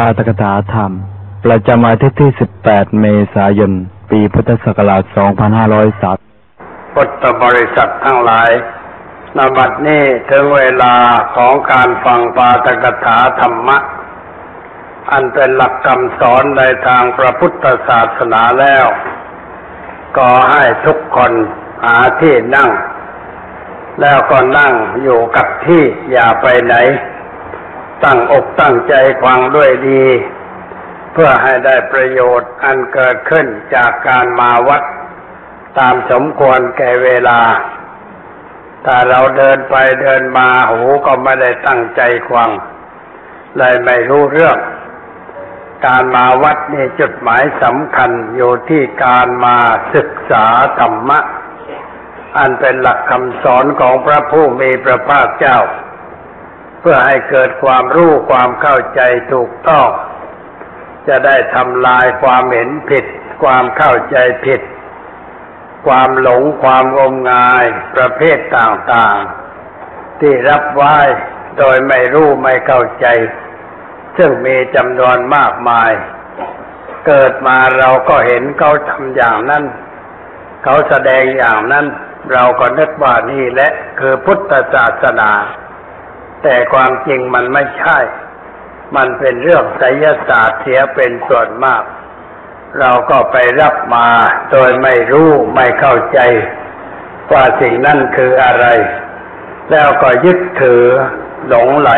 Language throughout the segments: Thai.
าตกถาธรรม ประจำอาทิตย์ที่ 18 เมษายน ปีพุทธศักราช 2503พุทธบริษัททั้งหลายนบัดนี้ถึงเวลาของการฟังปาตกถาธรรมะ อันเป็นหลักคำสอนในทางพระพุทธศาสนาแล้ว ก็ให้ทุกคนหาที่นั่ง แล้วก็นั่งอยู่กับที่อย่าไปไหน ตั้งอกตั้งใจฟังด้วยดี เพื่อให้ได้ประโยชน์อันเกิดขึ้นจากการมาวัด ตามสมควรแก่เวลาถ้าเราเดินไปเดินมาหูก็ไม่ได้ตั้งใจฟังเลยไม่รู้เรื่อง การมาวัดนี่จุดหมายสำคัญอยู่ที่การมาศึกษาธรรมะ อันเป็นหลักคำสอนของพระผู้มีพระภาคเจ้า พื่อให้เกิดความรู้ความเข้าใจถูกต้อง จะได้ทำลายความเห็นผิด ความเข้าใจผิด ความหลงความงมงายประเภทต่างๆ ที่รับไว้โดยไม่รู้ไม่เข้าใจ ซึ่งมีจำนวนมากมาย เกิดมาเราก็เห็นเขาทำอย่างนั้นเขาแสดงอย่างนั้น เราก็นึกว่านี่แหละคือพุทธศาสนา แต่ความจริงมันไม่ใช่ มันเป็นเรื่องไสยศาสตร์เสียเป็นส่วนมาก เราก็ไปรับมาโดยไม่รู้ไม่เข้าใจ ว่าสิ่งนั้นคืออะไร แล้วก็ยึดถือหลงไหล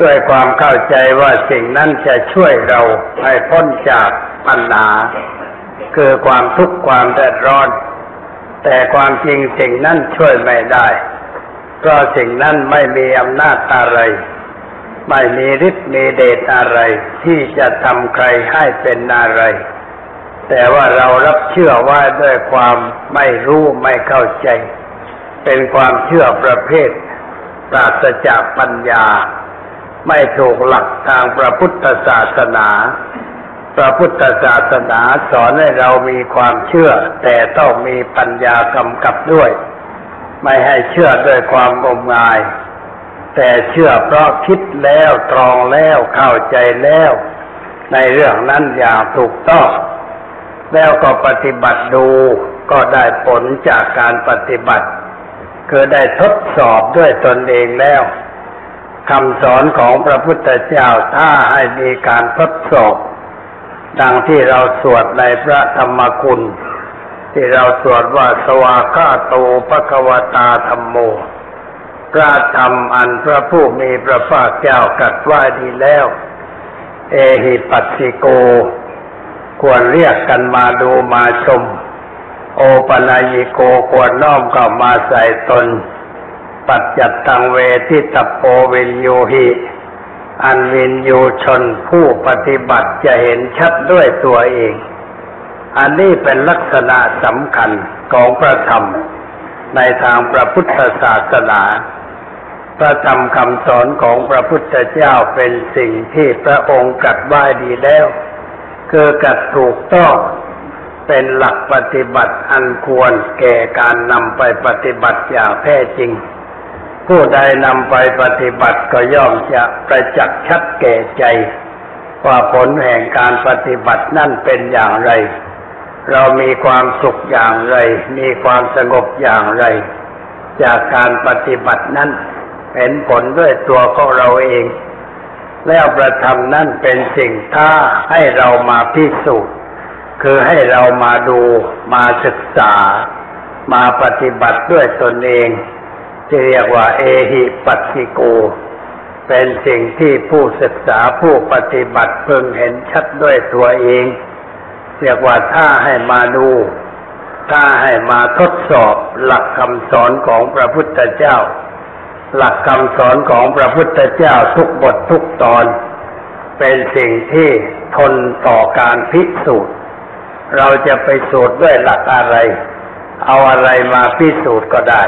ด้วยความเข้าใจว่าสิ่งนั้นจะช่วยเราให้พ้นจากปัญหา คือความทุกข์ความเดือดร้อน แต่ความจริงสิ่งนั้นช่วยไม่ได้ เพราะสิ่งนั้นไม่มีอำนาจอะไร ไม่มีฤทธิ์มีเดชอะไร ที่จะทำใครให้เป็นอะไร แต่ว่าเรารับเชื่อว่าด้วยความไม่รู้ไม่เข้าใจ เป็นความเชื่อประเภท ปราศจากปัญญา ไม่ถูกหลักทางพระพุทธศาสนาพระพุทธศาสนาสอนให้เรามีความเชื่อ แต่ต้องมีปัญญากำกับด้วย ไม่ให้เชื่อด้วยความงมงาย แต่เชื่อเพราะคิดแล้วตรองแล้วเข้าใจแล้ว ในเรื่องนั้นอย่างถูกต้อง แล้วก็ปฏิบัติดูก็ได้ผลจากการปฏิบัติ คือได้ทดสอบด้วยตนเองแล้วคำสอนของพระพุทธเจ้าถ้าให้มีการทดสอบ ดังที่เราสวดในพระธรรมคุณ ที่เราสวดว่าสวากาโตภควตาธรรมโมพระธรรมอันพระผู้มีพระภาคเจ้ากัดว่าดีแล้ว เอหิปัสสิโก ควรเรียกกันมาดูมาชม โอปนายโกควรน้อมเข้ามาใส่ตน ปัจจัตตังเวทิตโปวินโยหิอันวินโยชนผู้ปฏิบัติจะเห็นชัดด้วยตัวเอง อันนี้เป็นลักษณะสำคัญของพระธรรม ในทางพระพุทธศาสนา พระธรรมคำสอนของพระพุทธเจ้าเป็นสิ่งที่พระองค์กัดไว้ดีแล้ว คือกัดถูกต้องเป็นหลักปฏิบัติอันควรแก่การนำไปปฏิบัติอย่างแท้จริง ผู้ใดนำไปปฏิบัติก็ย่อมจะประจักษ์ชัดแก่ใจ ว่าผลแห่งการปฏิบัตินั่นเป็นอย่างไร เรามีความสุขอย่างไร มีความสงบอย่างไร จากการปฏิบัตินั้นเห็นผลด้วยตัวของเราเอง แล้วประธรรมนั่นเป็นสิ่งท้าให้เรามาพิสูจน์ คือให้เรามาดูมาศึกษา มาปฏิบัติด้วยตนเองที่เรียกว่าเอหิปัสสิโก เป็นสิ่งที่ผู้ศึกษาผู้ปฏิบัติเพิ่งเห็นชัดด้วยตัวเอง เรียกว่าถ้าให้มาดู ถ้าให้มาทดสอบหลักคำสอนของพระพุทธเจ้า หลักคำสอนของพระพุทธเจ้าทุกบททุกตอน เป็นสิ่งที่ทนต่อการพิสูจน์ เราจะไปสูตรด้วยหลักอะไร เอาอะไรมาพิสูจน์ก็ได้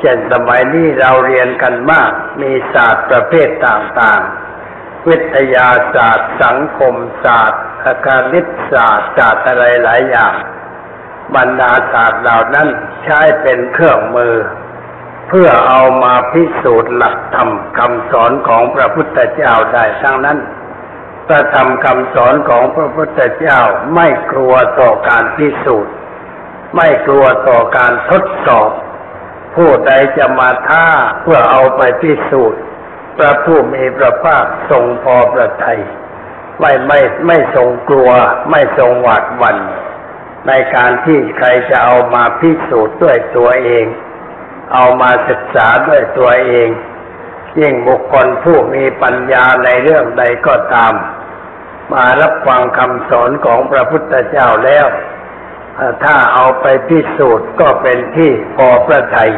เช่นสมัยนี้เราเรียนกันมาก มีศาสตร์ประเภทต่างๆ วิทยาศาสตร์ สังคมศาสตร์อาการนิตศาสตร์ศาสตร์อะไรหลายอย่าง บรรดาศาสตร์เหล่านั้นใช้เป็นเครื่องมือ เพื่อเอามาพิสูจน์หลักธรรมคำสอนของพระพุทธเจ้าได้ทั้งนั้นพระธรรมคำสอนของพระพุทธเจ้าไม่กลัวต่อการพิสูจน์ ไม่กลัวต่อการทดสอบ ผู้ใดจะมาท้าเพื่อเอาไปพิสูจน์ พระผู้มีพระภาคทรงพอประทัยไม่ไม่ไม่ทรงกลัว ไม่ทรงหวาดหวัน่นในการที่ใครจะเอามาพิสูจน์ด้วยตัวเอง เอามาศึกษาด้วยตัวเอง ยิ่งบุคคลผู้มีปัญญาในเรื่องใดก็ตาม มารับฟังคำสอนของพระพุทธเจ้าแล้ว ถ้าเอาไปพิสูจน์ก็เป็นที่พอพระทัย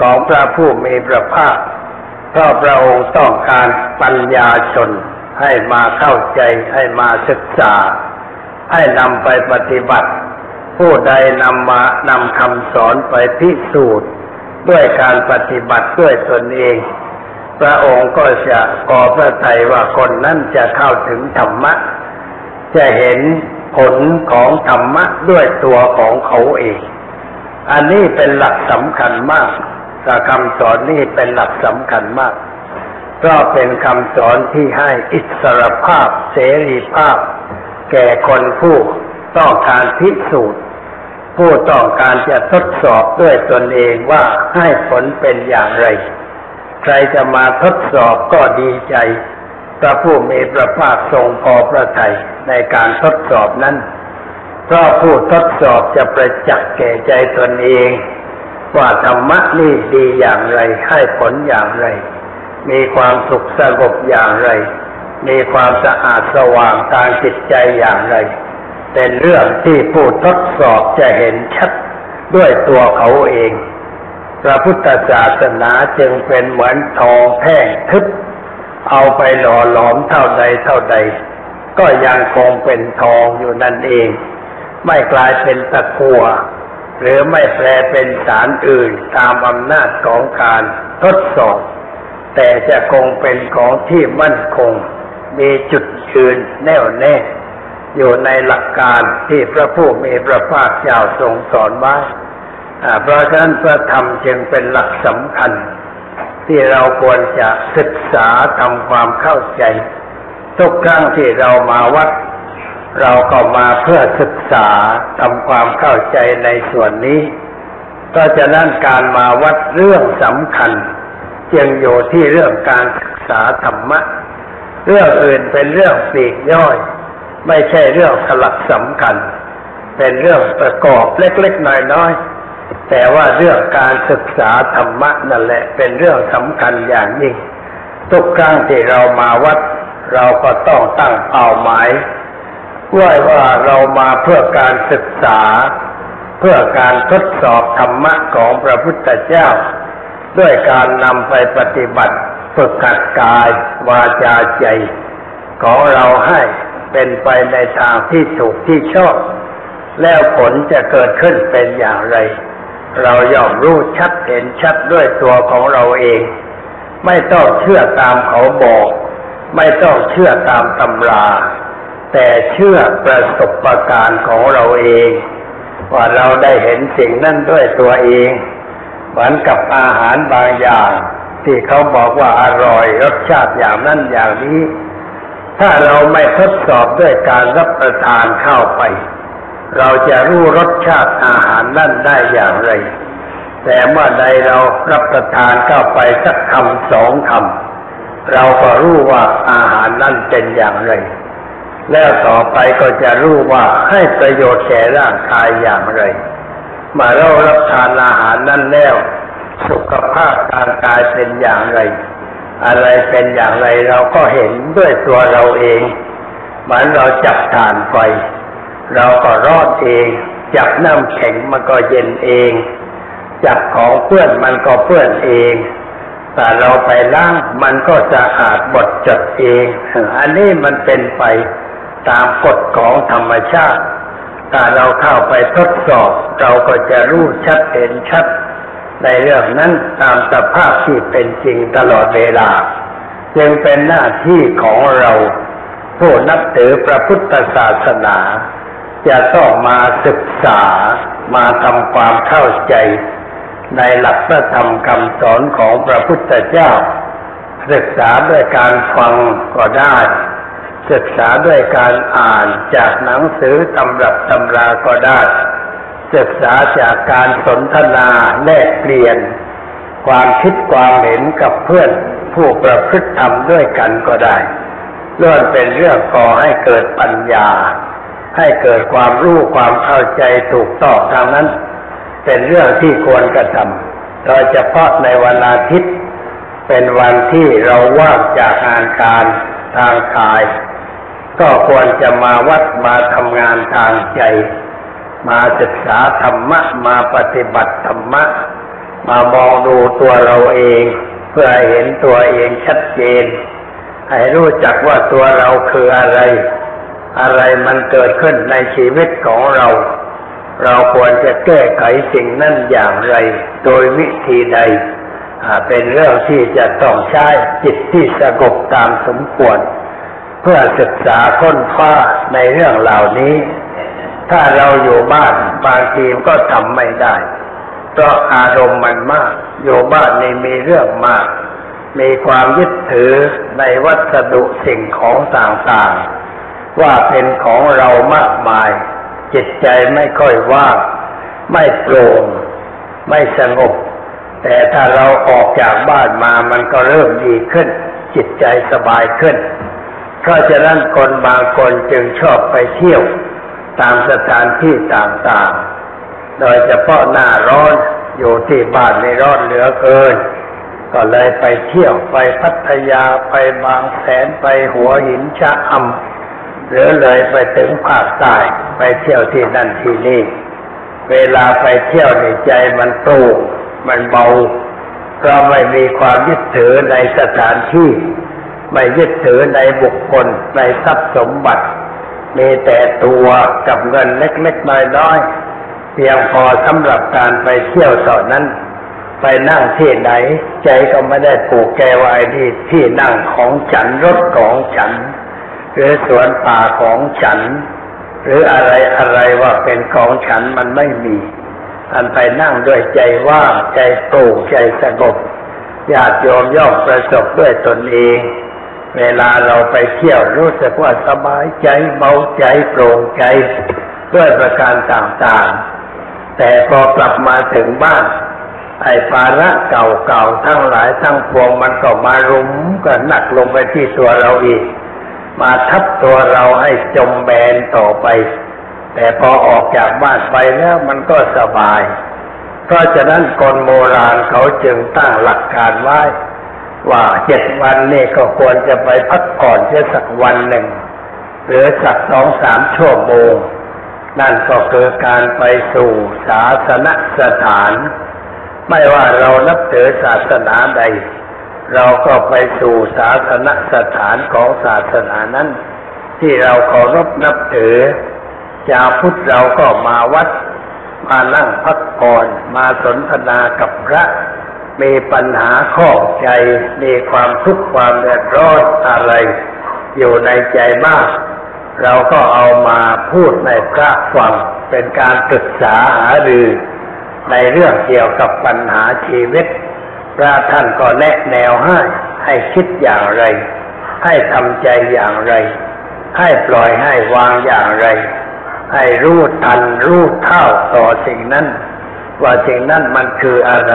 ของพระผู้มีพระภาค พราะพระองค์ต้องการปัญญาชนให้มาเข้าใจให้มาศึกษา ให้นำไปปฏิบัติ ผู้ใดนำมานำคำสอนไปพิสูจน์ด้วยการปฏิบัติด้วยตนเอง พระองค์ก็จะก่อพระทัยว่าคนนั้นจะเข้าถึงธรรมะ จะเห็นผลของธรรมะด้วยตัวของเขาเอง อันนี้เป็นหลักสำคัญมาก ต่คำสอนนี้เป็นหลักสำคัญมากก็เป็นคำสอนที่ให้อิสรภาพเสรีภาพ แก่คนผู้ต้องการพิสูจน์ ผู้ต้องการจะทดสอบด้วยตนเองว่าให้ผลเป็นอย่างไร ใครจะมาทดสอบก็ดีใจ พระผู้มีพระภาคทรงพอพระทัยในการทดสอบนั้น เพราะผู้ทดสอบจะประจักษ์แก่ใจตนเอง ว่าธรรมะนี่ดีอย่างไร ให้ผลอย่างไร มีความสุขสงบอย่างไร มีความสะอาดสว่างทางจิตใจอย่างไร เป็นเรื่องที่ผู้ทดสอบจะเห็นชัดด้วยตัวเขาเอง พระพุทธศาสนาจึงเป็นเหมือนทองแท่งทึบ เอาไปหล่อหลอมเท่าใดเท่าใด ก็ยังคงเป็นทองอยู่นั่นเอง ไม่กลายเป็นตะกัว หรือไม่แปลเป็นสารอื่นตามอำนาจของการทดสอบ แต่จะคงเป็นของที่มั่นคง มีจุดยืนแน่วแน่ อยู่ในหลักการที่พระผู้มีพระภาคเจ้าทรงสอนไว้เพราะฉะนั้นพระธรรมจึงเป็นหลักสำคัญ ที่เราควรจะศึกษาทำความเข้าใจ ทุกครั้งที่เรามาวัด เราก็มาเพื่อศึกษาทำความเข้าใจในส่วนนี้ ก็จะนั่นการมาวัดเรื่องสำคัญยังอยู่ที่เรื่องการศึกษาธรรมะ เรื่องอื่นเป็นเรื่องปีกย่อย ไม่ใช่เรื่องสลักสำคัญ เป็นเรื่องประกอบเล็กๆน้อยๆแต่ว่าเรื่องการศึกษาธรรมะนั่นแหละ เป็นเรื่องสำคัญอย่างยิ่ง ทุกครั้งที่เรามาวัด เราก็ต้องตั้งเป้าหมาย ว่าว่าเรามาเพื่อการศึกษา เพื่อการทดสอบธรรมะของพระพุทธเจ้า ด้วยการนำไปปฏิบัติฝึกขัดกายวาจาใจ ของเราให้เป็นไปในทางที่ถูกที่ชอบ แล้วผลจะเกิดขึ้นเป็นอย่างไร เราย่อมรู้ชัดเห็นชัดด้วยตัวของเราเอง ไม่ต้องเชื่อตามเขาบอก ไม่ต้องเชื่อตามตำรา แต่เชื่อประสบการณ์ของเราเอง ว่าเราได้เห็นสิ่งนั้นด้วยตัวเอง เหมือนกับอาหารบางอย่าง ที่เขาบอกว่าอร่อยรสชาติอย่างนั้นอย่างนี้ ถ้าเราไม่ทดสอบด้วยการรับประทานเข้าไป เราจะรู้รสชาติอาหารนั่นได้อย่างไร แต่เมื่อใดเรารับประทานเข้าไปสักคำสองคำเราก็รู้ว่าอาหารนั่นเป็นอย่างไร แล้วต่อไปก็จะรู้ว่าให้ประโยชน์แก่ร่างกายอย่างไรมาเรารับทานอาหารนั่นแล้ว สุขภาพการกายเป็นอย่างไร อะไรเป็นอย่างไรเราก็เห็นด้วยตัวเราเองเหมือนเราจับทานไฟเราก็รอดเอง จับน้ำแข็งมันก็เย็นเองจับของเปื้อนมันก็เปื้อนเอง แต่เราไปล้างมันก็จะอาดบดจดเอง อันนี้มันเป็นไป ตามกฎของธรรมชาติ ถ้าเราเข้าไปทดสอบ เราก็จะรู้ชัดเห็นชัด ในเรื่องนั้นตามสภาพที่เป็นจริงตลอดเวลา จึงเป็นหน้าที่ของเรา ผู้นับถือพระพุทธศาสนา จะต้องมาศึกษามาทำความเข้าใจ ในหลักพระธรรมคำสอนของพระพุทธเจ้า ศึกษาด้วยการฟังก็ได้ ศึกษาด้วยการอ่านจากหนังสือตำรับตำราก็ได้ ศึกษาจากการสนทนาแลกเปลี่ยน ความคิดความเห็นกับเพื่อนผู้ประพฤติธรรมด้วยกันก็ได้ล้วนเป็นเรื่องก่อให้เกิดปัญญา ให้เกิดความรู้ความเข้าใจถูกต้องทางนั้น เป็นเรื่องที่ควรกระทำโดยเฉพาะในวันอาทิตย์ เป็นวันที่เราว่างจากงานการทางกาย ก็ควรจะมาวัดมาทำงานทางใจ มาศึกษาธรรมะ มาปฏิบัติธรรมะ มามองดูตัวเราเอง เพื่อเห็นตัวเองชัดเจน ให้รู้จักว่าตัวเราคืออะไร อะไรมันเกิดขึ้นในชีวิตของเรา เราควรจะแก้ไขสิ่งนั้นอย่างไร โดยวิธีใดเป็นเรื่องที่จะต้องใช้จิตที่สงบตามสมควร เพื่อศึกษาค้นคว้าในเรื่องเหล่านี้ ถ้าเราอยู่บ้านบางทีก็ทำไม่ได้ เพราะอารมณ์มันมาก อยู่บ้านนี่มีเรื่องมาก มีความยึดถือในวัสดุสิ่งของต่างๆ ว่าเป็นของเรามากมาย จิตใจไม่ค่อยว่างไม่โปร่งไม่สงบ แต่ถ้าเราออกจากบ้านมามันก็เริ่มดีขึ้น จิตใจสบายขึ้น เพราะฉะนั้นคนบางคนจึงชอบไปเที่ยว ตามสถานที่ต่างๆ โดยเฉพาะหน้าร้อนอยู่ที่บ้านในร้อนเหลือเกิน ก็เลยไปเที่ยวไปพัทยาไปบางแสนไปหัวหินชะอำหรือเลยไปถึงภาคใต้ไปเที่ยวที่นั่นที่นี่เวลาไปเที่ยวในใจมันโปร่งมันเบาเพราะไม่มีความยึดถือในสถานที่ ไม่ยึดถือในบุคคลในทรัพย์สมบัติ มีแต่ตัวกับเงินเล็กๆน้อยๆเพียงพอสำหรับการไปเที่ยวเท่านั้น ไปนั่งที่ไหน ใจก็ไม่ได้ผูกแกไว้ที่ที่นั่งของฉันรถของฉัน หรือสวนป่าของฉัน หรืออะไรอะไรว่าเป็นของฉันมันไม่มี อันไปนั่งด้วยใจว่างใจโปร่งใจสงบญาติโยมย่อมประสบด้วยตนเอง เวลาเราไปเที่ยวรู้สึกว่าสบายใจเบาใจโปร่งใจด้วยประการต่างๆ แต่พอกลับมาถึงบ้าน ไอ้ภาระเก่าๆทั้งหลายทั้งปวงมันก็มารุมกันหนักลงไปที่ตัวเราอีก มาทับตัวเราให้จมแบนต่อไป แต่พอออกจากบ้านไปแล้วมันก็สบาย เพราะฉะนั้นคนโบราณเขาจึงตั้งหลักการไว้ ว่าเจ็ดวันนี่ก็ควรจะไปพักผ่อนเช่สักวันหนึ่ง หรือสักสองสามชั่วโมง นั่นก็คือการไปสู่ศาสนสถาน ไม่ว่าเรานับถือศาสนาใด เราก็ไปสู่ศาสนสถานของศาสนานั้น ที่เราเคารพนับถือชาวพุทธเราก็มาวัด มานั่งพักผ่อนมาสนทนากับพระ มีปัญหาข้อใจ มีความทุกข์ความเดือดร้อนอะไร อยู่ในใจมาก เราก็เอามาพูดในพระฟังเป็นการปรึกษาหารือ ในเรื่องเกี่ยวกับปัญหาชีวิต พระท่านก็แนะแนวให้ ให้คิดอย่างไร ให้ทำใจอย่างไร ให้ปล่อยให้วางอย่างไร ให้รู้ทันรู้เท่าต่อสิ่งนั้น ว่าสิ่งนั้นมันคืออะไร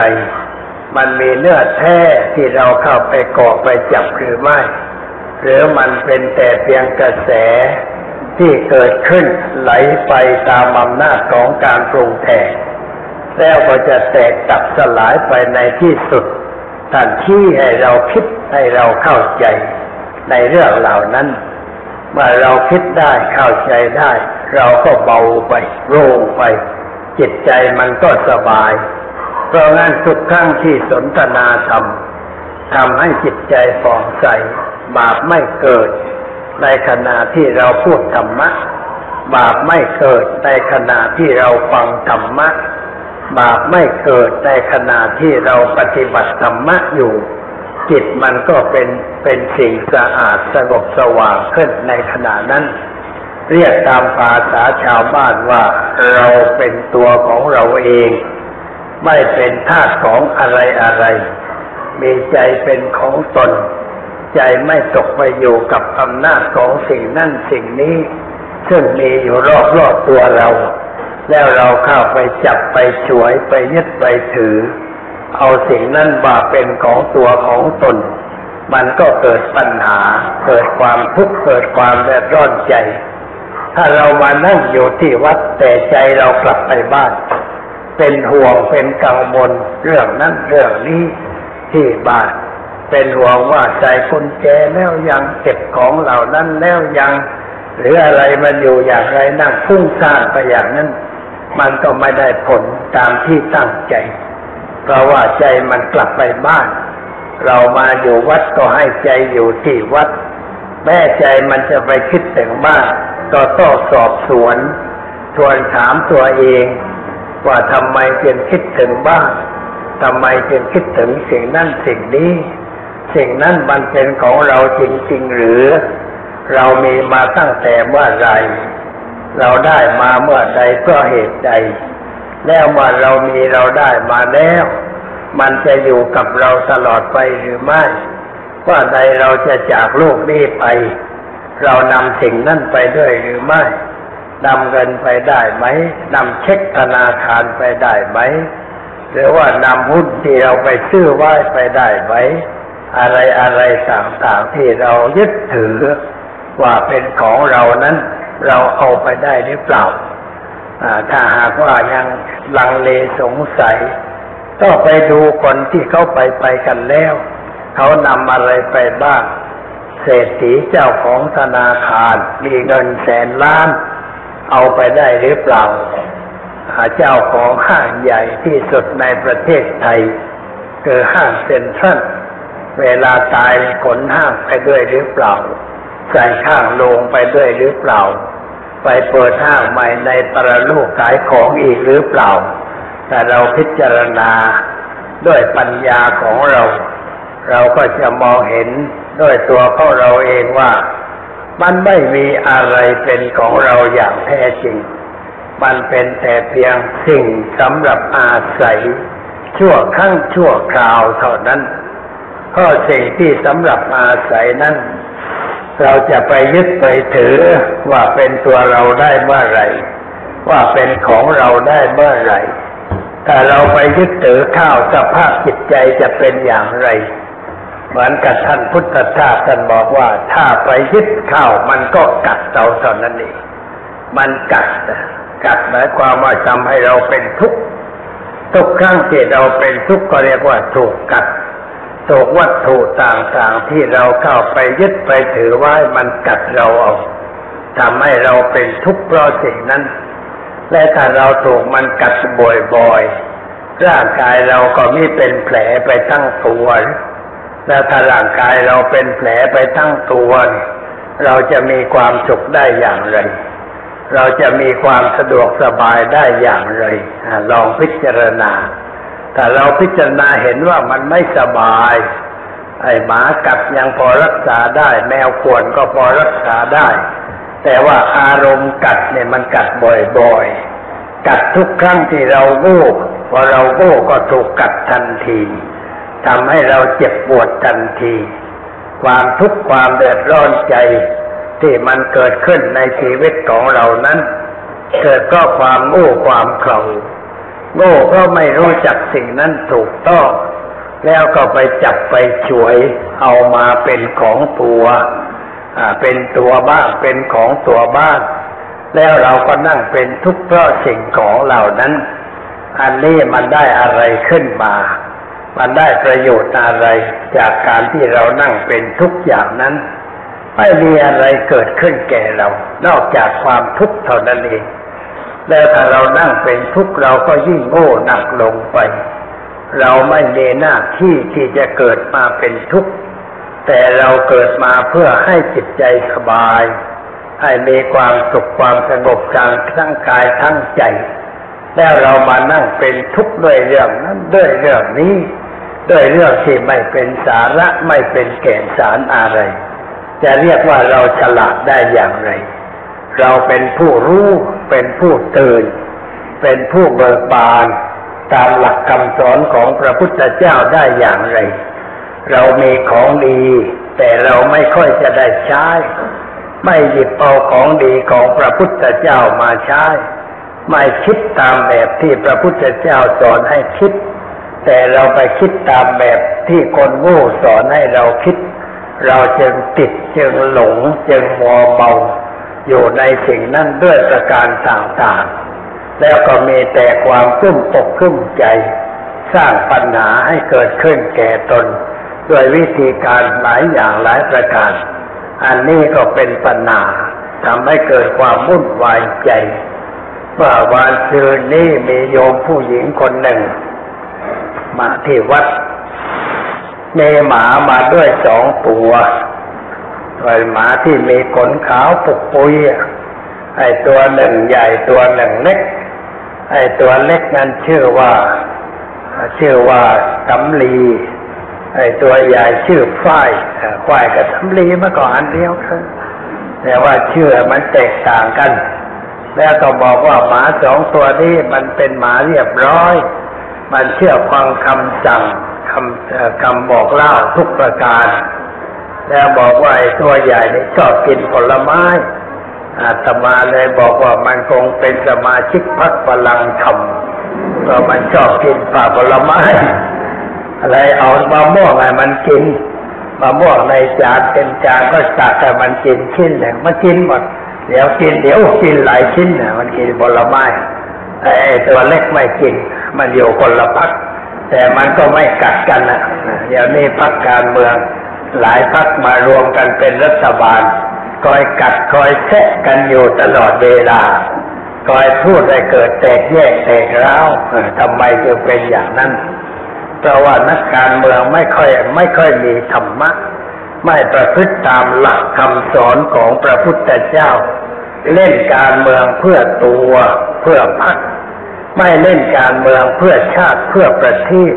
มันมีเนื้อแท้ที่เราเข้าไปเกาะไปจับหรือไม่ หรือมันเป็นแต่เพียงกระแสที่เกิดขึ้นไหลไปตามอำนาจของการปรุงแต่งแล้วก็จะแตกตับสลายไปในที่สุดท่านชี้ให้เราคิดให้เราเข้าใจในเรื่องเหล่านั้น เมื่อเราคิดได้เข้าใจได้ เราก็เบาไปโล่งไป จิตใจมันก็สบาย ราะงั้นทุกครั้งที่สนทนาธรรมทำให้จิตใจฝ่องใส บาปไม่เกิด ในขณะที่เราพูดธรรมะ บาปไม่เกิดในขณะที่เราฟังธรรมะ บาปไม่เกิดในขณะที่เราปฏิบัติธรรมะอยู่ จิตมันก็เป็นเป็นสิ่งสะอาดสงบสว่างขึ้นในขณะนั้น เรียกตามภาษาชาวบ้านว่าเราเป็นตัวของเราเอง ไม่เป็นทาสของอะไรอะไร มีใจเป็นของตน ใจไม่ตกไปอยู่กับอำนาจของสิ่งนั่นสิ่งนี้ ซึ่งมีอยู่รอบรอบตัวเรา แล้วเราเข้าไปจับไปฉวยไปยึดไปถือ เอาสิ่งนั้นมาเป็นของตัวของตน มันก็เกิดปัญหา เกิดความทุกข์เกิดความแดดร้อนใจ ถ้าเรามานั่งอยู่ที่วัดแต่ใจเรากลับไปบ้าน เป็นห่วงเป็นกังวลเรื่องนั้นเรื่องนี้ที่บ้านเป็นห่วงว่าใจคนแก่แล้วยังเก็บของเหล่านั้นแล้วยัง หรืออะไรมันอยู่อย่างไรนั่งพุ่งซ่านไปอย่างนั้น มันก็ไม่ได้ผลตามที่ตั้งใจ เพราะว่าใจมันกลับไปบ้าน เรามาอยู่วัดก็ให้ใจอยู่ที่วัด แม่ใจมันจะไปคิดถึงบ้านก็ต้องสอบสวน ทวนถามตัวเอง ว่าทำไมจึงคิดถึงบ้านทำไมจึงคิดถึงสิ่งนั้นสิ่งนี้ สิ่งนั้นมันเป็นของเราจริงๆหรือ เรามีมาตั้งแต่เมื่อไร เราได้มาเมื่อใดเพราะเหตุใด แล้วเมื่อเรามีเราได้มาแล้ว มันจะอยู่กับเราตลอดไปหรือไม่ว่าใดเราจะจากโลกนี้ไป เรานำสิ่งนั้นไปด้วยหรือไม่ นำเงินไปได้ไหมนำเช็คธนาคารไปได้ไหม หรือว่านำหุ้นที่เราไปซื้อไว้ไปได้ไหม อะไรอะไรต่างๆที่เรายึดถือว่าเป็นของเรานั้น เราเอาไปได้หรือเปล่า ถ้าหากว่ายังลังเลสงสัย ก็ไปดูคนที่เขาไปไปกันแล้ว เขานำอะไรไปบ้าง เศรษฐีเจ้าของธนาคารมีเงินแสนล้าน เอาไปได้หรือเปล่าเจ้าของห้างใหญ่ที่สุดในประเทศไทย คือห้างเซ็นทรัลเวลาตายขนห้างไปด้วยหรือเปล่า ใส่ข้างลงไปด้วยหรือเปล่า ไปเปิดห้างใหม่ในปรโลกขายของอีกหรือเปล่า แต่เราพิจารณาด้วยปัญญาของเรา เราก็จะมองเห็นด้วยตัวของเราเองว่า มันไม่มีอะไรเป็นของเราอย่างแท้จริง มันเป็นแต่เพียงสิ่งสำหรับอาศัย ชั่วครั้งชั่วคราวเท่านั้นเพราะสิ่งที่สำหรับอาศัยนั้น เราจะไปยึดไปถือว่าเป็นตัวเราได้เมื่อไหร่ ว่าเป็นของเราได้เมื่อไหร่ถ้าเราไปยึดถือข้าวสภาพจิตใจจะเป็นอย่างไร เหมือนกับท่านพุทธทาสท่านบอกว่า ถ้าไปยึดข้าวมันก็กัดเราเท่านั้นเองมันกัดกัดหมายความว่าทำให้เราเป็นทุกข์ทุกครั้งที่เราเป็นทุกข์ก็เรียกว่าถูกกัดถูกวัตถุต่างๆที่เราเข้าไปยึดไปถือไว้มันกัดเราเอาทำให้เราเป็นทุกข์เพราะสิ่งนั้น และถ้าเราถูกมันกัดบ่อยๆร่างกายเราก็มีเป็นแผลไปทั้งตัว แล้วถ้าร่างกายเราเป็นแผลไปทั้งตัวเราจะมีความสุขได้อย่างไร เราจะมีความสะดวกสบายได้อย่างไรลองพิจารณาถ้าเราพิจารณาเห็นว่ามันไม่สบาย ไอ้หมากัดยังพอรักษาได้ แมวข่วนก็พอรักษาได้ แต่ว่าอารมณ์กัดเนี่ยมันกัดบ่อยๆ กัดทุกครั้งที่เราโง่พอเราโง่ก็ถูกกัดทันที ทำให้เราเจ็บปวดทันที ความทุกข์ความเดือดร้อนใจที่มันเกิดขึ้นในชีวิตของเรานั้น เกิดก็ความโง่ความเขลาโง่เพราะไม่รู้จักสิ่งนั้นถูกต้อง แล้วก็ไปจับไปช่วย เอามาเป็นของตัวเป็นตัวบ้างเป็นของตัวบ้างแล้วเราก็นั่งเป็นทุกข์เพราะสิ่งของเหล่านั้น อันนี้มันได้อะไรขึ้นมา มันได้ประโยชน์อะไรจากการที่เรานั่งเป็นทุกอย่างนั้น ไม่มีอะไรเกิดขึ้นแก่เรา นอกจากความทุกข์เท่านั้นเองแล้วถ้าเรานั่งเป็นทุกข์เราก็ยิ่งโง่หนักลงไป เราไม่มีหน้าที่ที่จะเกิดมาเป็นทุกข์แต่เราเกิดมาเพื่อให้จิตใจสบาย ให้มีความสุขความสงบทางทั้งกายทั้งใจ แล้วเรามานั่งเป็นทุกข์ด้วยเรื่องนั้นด้วยเรื่องนี้ ด้วยเรื่องที่ไม่เป็นสาระไม่เป็นแก่นสารอะไร จะเรียกว่าเราฉลาดได้อย่างไร เราเป็นผู้รู้เป็นผู้ตื่น เป็นผู้เบิกบาน ตามหลักคำสอนของพระพุทธเจ้าได้อย่างไร เรามีของดี แต่เราไม่ค่อยจะได้ใช้ ไม่หยิบเอาของดีของพระพุทธเจ้ามาใช้ ไม่คิดตามแบบที่พระพุทธเจ้าสอนให้คิด แต่เราไปคิดตามแบบที่คนโง่สอนให้เราคิด เราจึงติดจึงหลงจึงมัวเมาอยู่ในสิ่งนั้นด้วยประการต่างๆ แล้วก็มีแต่ความขึ้มปกขึ้มใจ สร้างปัญหาให้เกิดขึ้นแก่ตนด้วยวิธีการหลายอย่างหลายประการ อันนี้ก็เป็นปัญหาทำให้เกิดความวุ่นวายใจว่าวันคืนนี้มีโยมผู้หญิงคนหนึ่ง มาที่วัดมีหมามาด้วยสองตัวเป็นหมาที่มีขนขาวปุกปุยไอ้ตัวหนึ่งใหญ่ตัวหนึ่งเล็ก ไอ้ตัวเล็กนั้นชื่อว่า ชื่อว่าสำลีไอ้ตัวใหญ่ชื่อฝ้ายฝ้ายกับสำลีมาก่อนอันเดียวกันแต่ว่าชื่อมันแตกต่างกัน แล้วก็บอกว่าหมาสองตัวนี้มันเป็นหมาเรียบร้อย มันเชื่อฟังคำสั่งคำคำบอกเล่าทุกประการ แล้วบอกว่าไอ้ตัวใหญ่นี่ชอบกินผลไม้อาตมาเลยบอกว่ามันคงเป็นสมาชิกพรรคพลังธรรมเพราะมันชอบกินป่าผลไม้อะไรเอามะม่วงให้มันกินมะม่วงในจานเป็นจานก็ตักให้มันกินชิ้นหนึ่งมันกินหมดเดี๋ยวกินเดี๋ยวกินหลายชิ้นน่ะมันกินผลไม้ไอ้ตัวเล็กไม่กิน มันอยู่คนละพัก แต่มันก็ไม่กัดกันนะเดี๋ยวนี้พักการเมือง หลายพักมารวมกันเป็นรัฐบาล คอยกัดคอยแทะกันอยู่ตลอดเวลา คอยพูดให้เกิดแตกแยกแตกร้าวทำไมจึงเป็นอย่างนั้นเพราะว่านักการเมืองไม่ค่อยไม่ค่อยมีธรรมะ ไม่ประพฤติตามหลักคำสอนของพระพุทธเจ้า เล่นการเมืองเพื่อตัวเพื่อพรรค ไม่เล่นการเมืองเพื่อชาติเพื่อประเทศ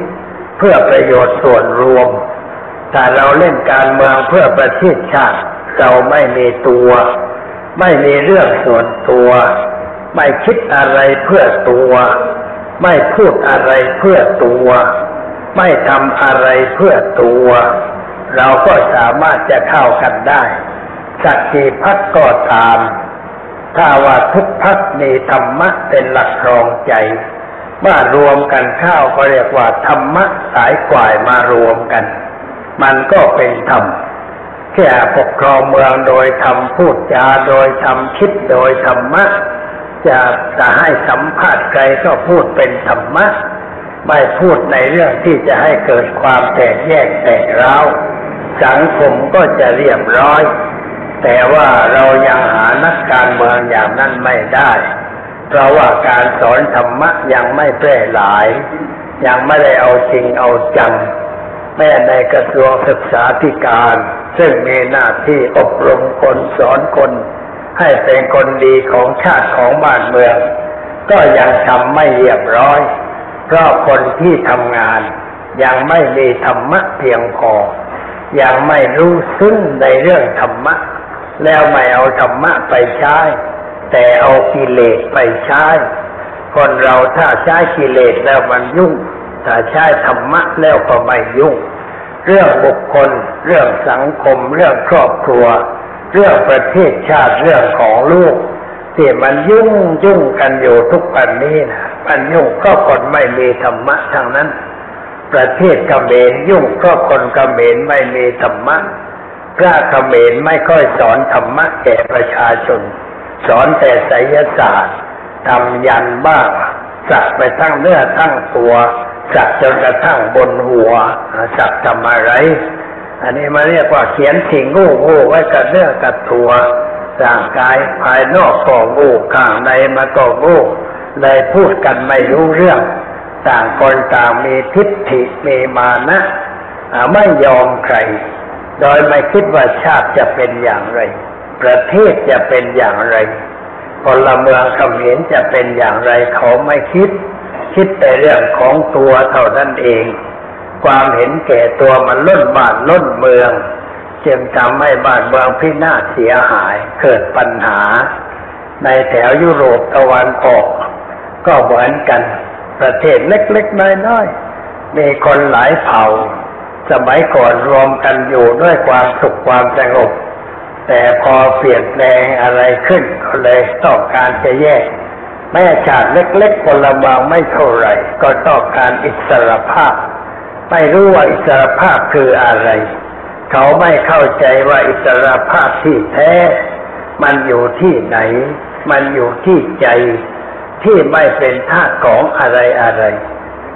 เพื่อประโยชน์ส่วนรวม แต่เราเล่นการเมืองเพื่อประเทศชาติ เราไม่มีตัว ไม่มีเรื่องส่วนตัว ไม่คิดอะไรเพื่อตัว ไม่พูดอะไรเพื่อตัว ไม่ทำอะไรเพื่อตัว เราก็สามารถจะเข้ากันได้สักกี่พักก็ตาม ถ้าว่าทุกพักมีธรรมะเป็นหลักครองใจเมื่อรวมกันเข้าก็เรียกว่าธรรมะสายกวายมารวมกัน มันก็เป็นธรรมแค่ปกครองเมืองโดยทำพูดจาโดยทำคิดโดยธรรมะจะจะให้สัมภาษณ์ใครก็พูดเป็นธรรมะ ไม่พูดในเรื่องที่จะให้เกิดความแตกแยกแตกร้าวสังคมก็จะเรียบร้อย แต่ว่าเรายังหานักการเมืองอย่างนั้นไม่ได้ เพราะว่าการสอนธรรมะยังไม่แพร่หลาย ยังไม่ได้เอาจริงเอาจัง แม้ในกระทรวงศึกษาธิการ ซึ่งมีหน้าที่อบรมคนสอนคน ให้เป็นคนดีของชาติของบ้านเมือง ก็ยังทำไม่เรียบร้อย เพราะคนที่ทำงานยังไม่มีธรรมะเพียงพอ ยังไม่รู้ซึ้งในเรื่องธรรมะ แล้วไม่เอาธรรมะไปใช้ แต่เอากิเลสไปใช้ คนเราถ้าใช้กิเลสแล้วมันยุ่ง ถ้าใช้ธรรมะแล้วก็ไม่ยุ่ง เรื่องบุคคล เรื่องสังคม เรื่องครอบครัว เรื่องประเทศชาติเรื่องของลูกที่มันยุ่งยุ่งกันอยู่ทุกวันนี้นะมันยุ่งก็คนไม่มีธรรมะทั้งนั้น ประเทศเขมรยุ่งก็คนเขมรไม่มีธรรมะ พระเขมรไม่ค่อยสอนธรรมะแก่ประชาชน สอนแต่ไสยศาสตร์ทำยันบ้าง สักไปทั้งเนื้อทั้งตัวสักจนกระทั่งบนหัวสักทำอะไร อันนี้มาเรียกว่าเขียนสิ่งงูงูไว้กับเนื้อกับตัวร่างกายภายนอกก็งูข้างในมันก็งูเลยพูดกันไม่รู้เรื่อง ต่างคนต่างมีทิฏฐิมีมานะไม่ยอมใคร โดยไม่คิดว่าชาติจะเป็นอย่างไร ประเทศจะเป็นอย่างไรพลเมืองเขมรจะเป็นอย่างไรเขาไม่คิด คิดแต่เรื่องของตัวเท่านั้นเอง ความเห็นแก่ตัวมันล้นบ้านล้นเมืองจึงทำให้บ้านเมืองพินาศเสียหายเกิดปัญหา ในแถวยุโรปตะวันออก ก็เหมือนกันประเทศเล็กๆน้อยๆมีคนหลายเผ่า สมัยก่อนรวมกันอยู่ด้วยความสุขความสงบ แต่พอเปลี่ยนแปลงอะไรขึ้นก็เลยต้องการจะแยก แม่ชาติเล็กๆคนละบางไม่เท่าไหร่ก็ต้องการอิสรภาพ ไม่รู้ว่าอิสรภาพคืออะไร เขาไม่เข้าใจว่าอิสรภาพที่แท้ มันอยู่ที่ไหน มันอยู่ที่ใจที่ไม่เป็นทาสของอะไรอะไร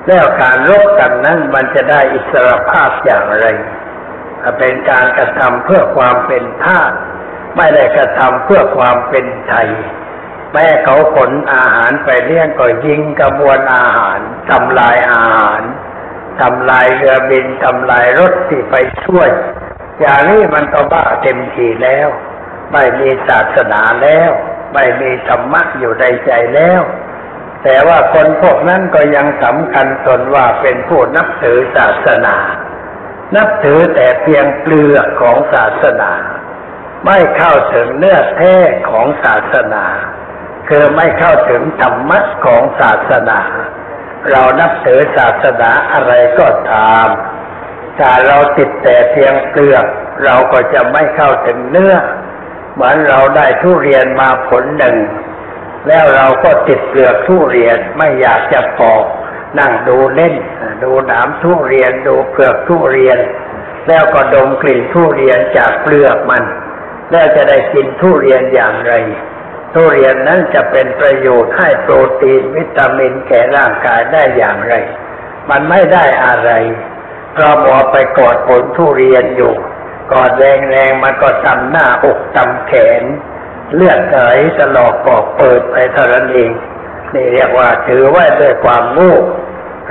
แล้วการรบกันนั้นมันจะได้อิสรภาพอย่างไร เป็นการกระทำเพื่อความเป็นทาสไม่ได้กระทำเพื่อความเป็นไทย แม่เขาขนอาหารไปเลี้ยงก็ยิงกระบวนอาหารทำลายอาหารทำลายเรือบินทำลายรถที่ไปช่วย อย่างนี้มันก็บ้าเต็มทีแล้ว ไม่มีศาสนาแล้ว ไม่มีธรรมะอยู่ในใจแล้ว แต่ว่าคนพวกนั้นก็ยังสำคัญตนว่าเป็นผู้นับถือศาสนา นับถือแต่เพียงเปลือกของศาสนา ไม่เข้าถึงเนื้อแท้ของศาสนา คือไม่เข้าถึงธรรมะของศาสนา เรานับถือศาสนาอะไรก็ตามถ้าเราติดแต่เพียงเปลือกเราก็จะไม่เข้าถึงเนื้อ เหมือนเราได้ทุเรียนมาผลหนึ่ง แล้วเราก็ติดเปลือกทุเรียนไม่อยากจะปอกนั่งดูเล่น ดูหนามทุเรียน ดูเปลือกทุเรียน แล้วก็ดมกลิ่นทุเรียนจากเปลือกมัน แล้วจะได้กินทุเรียนอย่างไร ทุเรียนนั้นจะเป็นประโยชน์ให้โปรตีนวิตามินแก่ร่างกายได้อย่างไร มันไม่ได้อะไรเพราะมัวไปกอดผลทุเรียนอยู่ กอดแรงๆมันก็ตำหน้าอกตำแขน เลือดไหลตลอดกอกเปิดไปเท่านั้นเองนี่เรียกว่าถือไว้ด้วยความโง่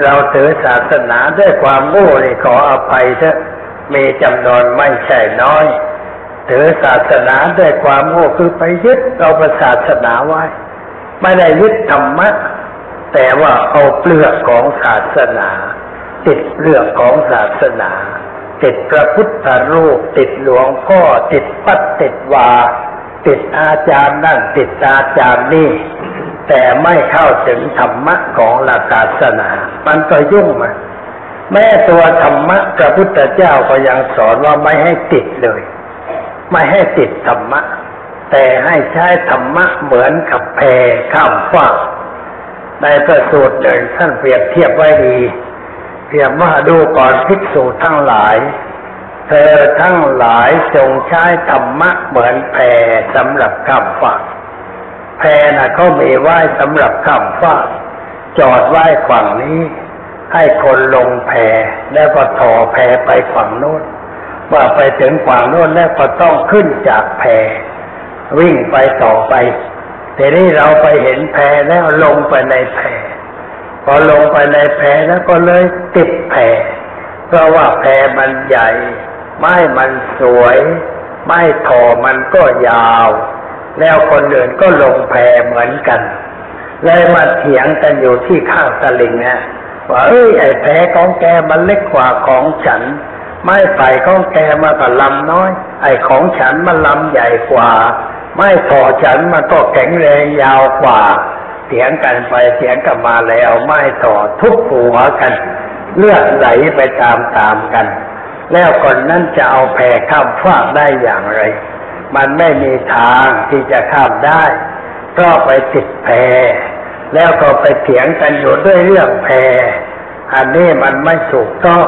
เราถือศาสนาด้วยความโง่นี่ขออภัยเถอะมีจำนวนไม่ใช่น้อย ถือศาสนาด้วยความโง่คือไปยึดเอาประศาสนาไว้ ไม่ได้ยึดธรรมะ แต่ว่าเอาเปลือกของศาสนา ติดเปลือกของศาสนา ติดพระพุทธรูปติดหลวงพ่อติดปัดติดวา ติดอาจารย์นั่นติดอาจารย์นี่ แต่ไม่เข้าถึงธรรมะของหลักศาสนา มันก็ยุ่งมาแม้ตัวธรรมะพระพุทธเจ้าก็ยังสอนว่าไม่ให้ติดเลย ไม่ให้ติดธรรมะ แต่ให้ใช้ธรรมะเหมือนกับแพข้ามฟากในพระสูตรหนึ่งท่านเปรียบเทียบไว้ดี เปรียบว่าดูก่อนภิกษุทั้งหลาย เธอทั้งหลายจงใช้ธรรมะเหมือนแพสำหรับข้ามฟากแพน่ะเขามีไว้สำหรับข้ามฟากจอดไว้ฝั่งนี้ ให้คนลงแพแล้วก็ต่อแพไปฝั่งโน้นว่าไปถึงฝั่งโน้นแล้วก็ต้องขึ้นจากแพวิ่งไปต่อไปแต่นี่เราไปเห็นแพแล้วลงไปในแพพอลงไปในแพแล้วก็เลยติดแพเพราะว่าแพมันใหญ่ ไม้มันสวย ไม้ถอมันก็ยาว แล้วคนอื่นก็ลงแพเหมือนกัน เลยมาเถียงกันอยู่ที่ข้างตลิงนะว่าเอ้ยไอ้แพของแกมันเล็กกว่าของฉัน ไม้ไผ่ของแกมาก็ลำน้อย ไอ้ของฉันมันลำใหญ่กว่า ไม้ถอฉันมันก็แข็งแรงยาวกว่าเถียงกันไปเถียงกันมาแล้ว ไม้ต่อทุบหัวกัน เลือดไหลไปตามตามๆกัน แล้วคนนั้นจะเอาแพข้ามฟากได้อย่างไร มันไม่มีทางที่จะข้ามได้ ก็ไปติดแพแล้วก็ไปเถียงกันอยู่ด้วยเรื่องแพอันนี้มันไม่ถูกต้อง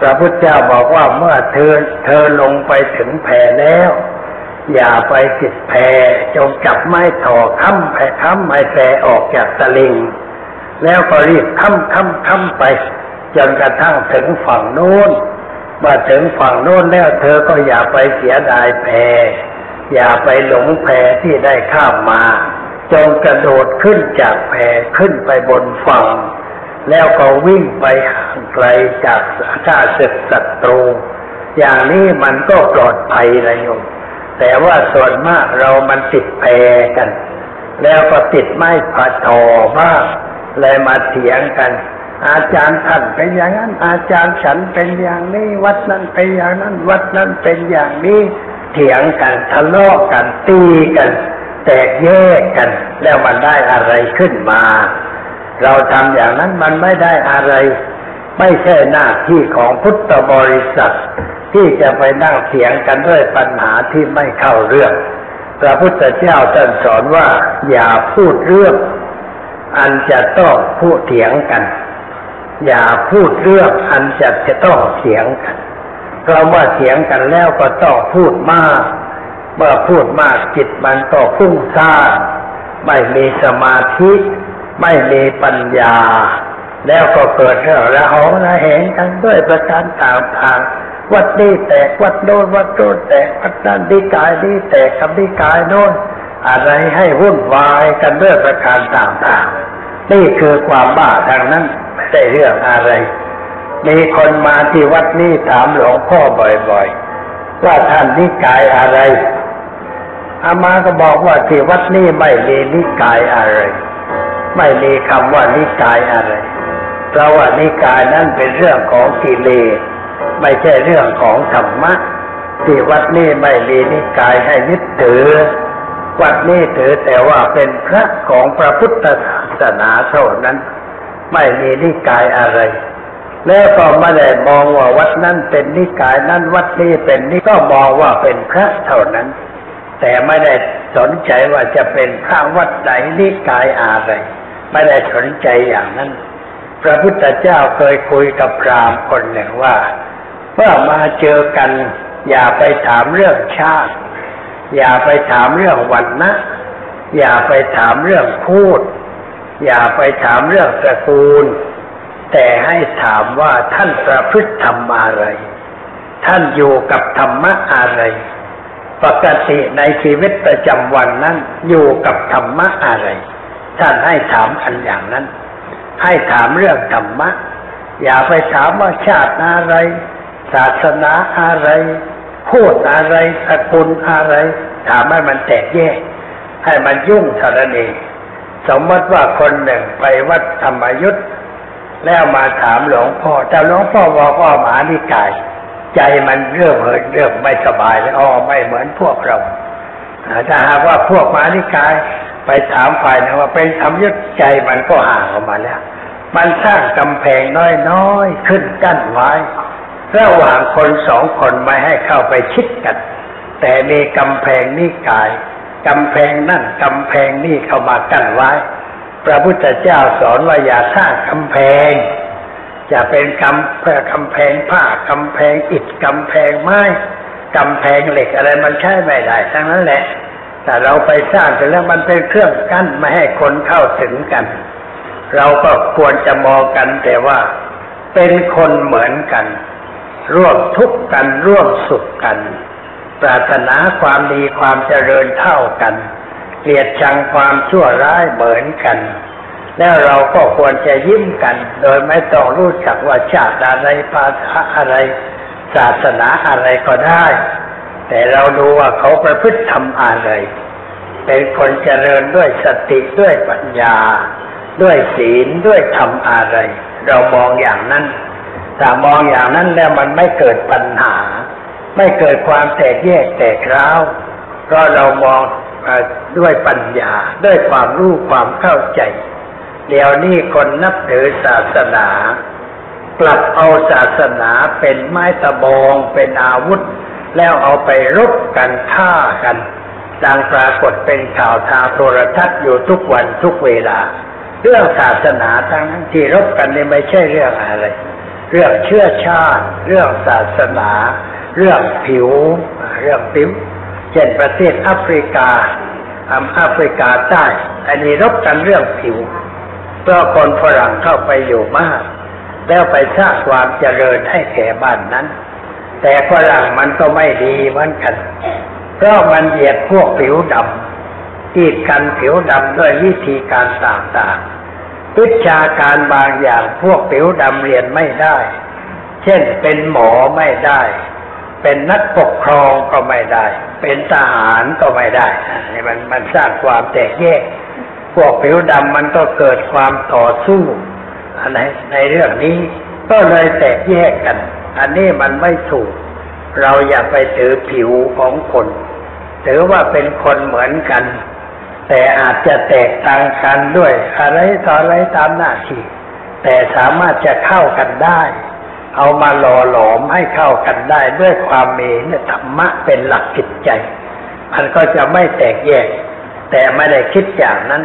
พระพุทธเจ้าบอกว่าเมื่อเธอเธอลงไปถึงแพแล้ว อย่าไปติดแพจงจับไม้ถอค้ำแพค้ำไม้แพออกจากตะลิง แล้วก็รีบค้ำค้ำค้ำไปจนกระทั่งถึงฝั่งโน้น มื่อถึงฝั่งโน้นแล้วเธอก็อย่าไปเสียดายแพอย่าไปหลงแพที่ได้ข้ามมา จงกระโดดขึ้นจากแพขึ้นไปบนฝั่ง แล้วก็วิ่งไปห่างไกลจากข้าศึกศัตรู อย่างนี้มันก็ปลอดภัยนะโยมแต่ว่าส่วนมากเรามันติดแพกัน แล้วก็ติดไม้ผัดทอบ้างเลยมาเถียงกัน อาจารย์ท่านเป็นอย่างนั้น อาจารย์ฉันเป็นอย่างนี้ วัดนั้นเป็นอย่างนั้น วัดนั้นเป็นอย่างนี้เถียงกันทะเลาะกันตีกัน แตกแยกกัน แล้วมันได้อะไรขึ้นมา เราทำอย่างนั้นมันไม่ได้อะไร ไม่ใช่หน้าที่ของพุทธบริษัท ที่จะไปนั่งเถียงกันด้วยปัญหาที่ไม่เข้าเรื่องพระพุทธเจ้าตรัสสอนว่า อย่าพูดเรื่อง อันจะต้องพูดเถียงกัน อย่าพูดเรื่องอันจะจะต้องเถียงกันเพราะว่าเถียงกันแล้วก็ต้องพูดมาก เมื่อพูดมากจิตมันก็ฟุ้งซ่านไม่มีสมาธิ ไม่มีปัญญา แล้วก็เกิดเรื่องระหองระแหงกันด้วยประการต่างๆวัดนี้แตกวัดโน้นวัดโน้นแตกวัดนั้นดีกายนี้แตกกับดีกายโน้นอะไรให้วุ่นวายกันด้วยประการต่างๆนี่คือความบ้าทางนั้น ได้เรื่องอะไร มีคนมาที่วัดนี้ถามหลวงพ่อบ่อยๆ ว่าท่านนิกายอะไร อามาก็บอกว่าที่วัดนี้ไม่มีนิกายอะไร ไม่มีคำว่านิกายอะไร เพราะว่านิกายนั้นเป็นเรื่องของกิเลสไม่ใช่เรื่องของธรรมะที่วัดนี้ไม่มีนิกายให้ยึดถือ วัดนี้ถือแต่ว่าเป็นพระของพระพุทธศาสนาเท่านั้น ไม่มีนิกายอะไร แล้วก็ไม่ได้มองว่าวัดนั้นเป็นนิกายนั้นวัดนี้เป็นนี่ก็มองว่าเป็นพระเท่านั้น แต่ไม่ได้สนใจว่าจะเป็นพระวัดไหนนิกายอะไร ไม่ได้สนใจอย่างนั้น พระพุทธเจ้าเคยคุยกับพราหมณ์คนหนึ่งว่าเมื่อมาเจอกันอย่าไปถามเรื่องชาติ อย่าไปถามเรื่องวันนะ อย่าไปถามเรื่องพูด อย่าไปถามเรื่องตระกูล แต่ให้ถามว่าท่านประพฤติธรรมอะไร ท่านอยู่กับธรรมะอะไร ปกติในชีวิตประจำวันนั้น อยู่กับธรรมะอะไร ท่านให้ถามอันอย่างนั้น ให้ถามเรื่องธรรมะ อย่าไปถามว่าชาติอะไร ศาสนาอะไรพูดอะไรสกุลอะไร ถามให้มันแตกแยก ให้มันยุ่งเท่านั้นเอง สมมติว่าคนหนึ่งไปวัดธรรมยุทธแล้วมาถามหลวงพ่อแต่หลวงพ่อบอกว่าหมานิกาย ใจมันเริ่มเหินเริ่มไม่สบายแล้วอ๋อไม่เหมือนพวกเราถ้าหากว่าพวกหมานิกายไปถามฝ่ายนะว่าเป็นธรรมยุทธใจมันก็ห่างออกมาแล้ว มันสร้างกำแพงน้อยๆขึ้นกั้นไว้ระหว่างคนสองคนไม่ให้เข้าไปชิดกัน แต่มีกำแพงนิกาย กำแพงนั่นกำแพงนี่เข้ามากั้นไว้ พระพุทธเจ้าสอนว่าอย่าสร้างกำแพง จะเป็นกำเพื่อกำแพงผ้ากำแพงอิฐกำแพงไม้กำแพงเหล็กอะไรมันใช้ไม่ได้ทั้งนั้นแหละ แต่เราไปสร้างไปแล้วมันเป็นเครื่องกั้นไม่ให้คนเข้าถึงกัน เราก็ควรจะมองกันแต่ว่าเป็นคนเหมือนกัน ร่วมทุกข์กันร่วมสุขกัน ปรารถนาความดีความเจริญเท่ากัน เกลียดชังความชั่วร้ายเหมือนกัน แล้วเราก็ควรจะยิ้มกัน โดยไม่ต้องรู้จักว่าชาติอะไรภาษาอะไร ศาสนาอะไรก็ได้ แต่เราดูว่าเขาประพฤติทำอะไร เป็นคนเจริญด้วยสติด้วยปัญญา ด้วยศีลด้วยธรรมอะไร เรามองอย่างนั้นถ้ามองอย่างนั้นแล้วมันไม่เกิดปัญหา ไม่เกิดความแตกแยกแตกร้าวเพราะเรามองด้วยปัญญาด้วยความรู้ความเข้าใจ เดี๋ยวนี้คนนับถือศาสนา กลับเอาศาสนาเป็นไม้ตะบองเป็นอาวุธ แล้วเอาไปรบกันฆ่ากันดังปรากฏเป็นข่าวทางโทรทัศน์อยู่ทุกวันทุกเวลา เรื่องศาสนาทั้งนั้นที่รบกันนี่ไม่ใช่เรื่องอะไร เรื่องเชื้อชาติ เรื่องศาสนา เรื่องผิวเรื่องผิว เช่นประเทศแอฟริกาอแอฟริกาใต้อันนี้รบกันเรื่องผิว เพราะคนฝรั่งเข้าไปอยู่มาก แล้วไปสร้างความเจริญให้แก่บ้านนั้น แต่ฝรั่งมันก็ไม่ดีเหมือนกัน เพราะมันเหยียดพวกผิวดำกีดกันผิวดำด้วยวิธีการต่างๆวิชาการบางอย่างพวกผิวดำเรียนไม่ได้ เช่นเป็นหมอไม่ได้ เป็นนักปกครองก็ไม่ได้ เป็นทหารก็ไม่ได้นี่มันมันสร้างความแตกแยก พวกผิวดำมันก็เกิดความต่อสู้อะไรในเรื่องนี้ก็เลยแตกแยกกัน อันนี้มันไม่ถูก เราอย่าไปถือผิวของคน ถือว่าเป็นคนเหมือนกัน แต่อาจจะแตกต่างกันด้วย อะไรต่ออะไรตามหน้าที่ แต่สามารถจะเข้ากันได้ เอามาหล่อหลอมให้เข้ากันได้ด้วยความมีเนี่ยธรรมะเป็นหลักจิตใจ มันก็จะไม่แตกแยก แต่ไม่ได้คิดอย่างนั้น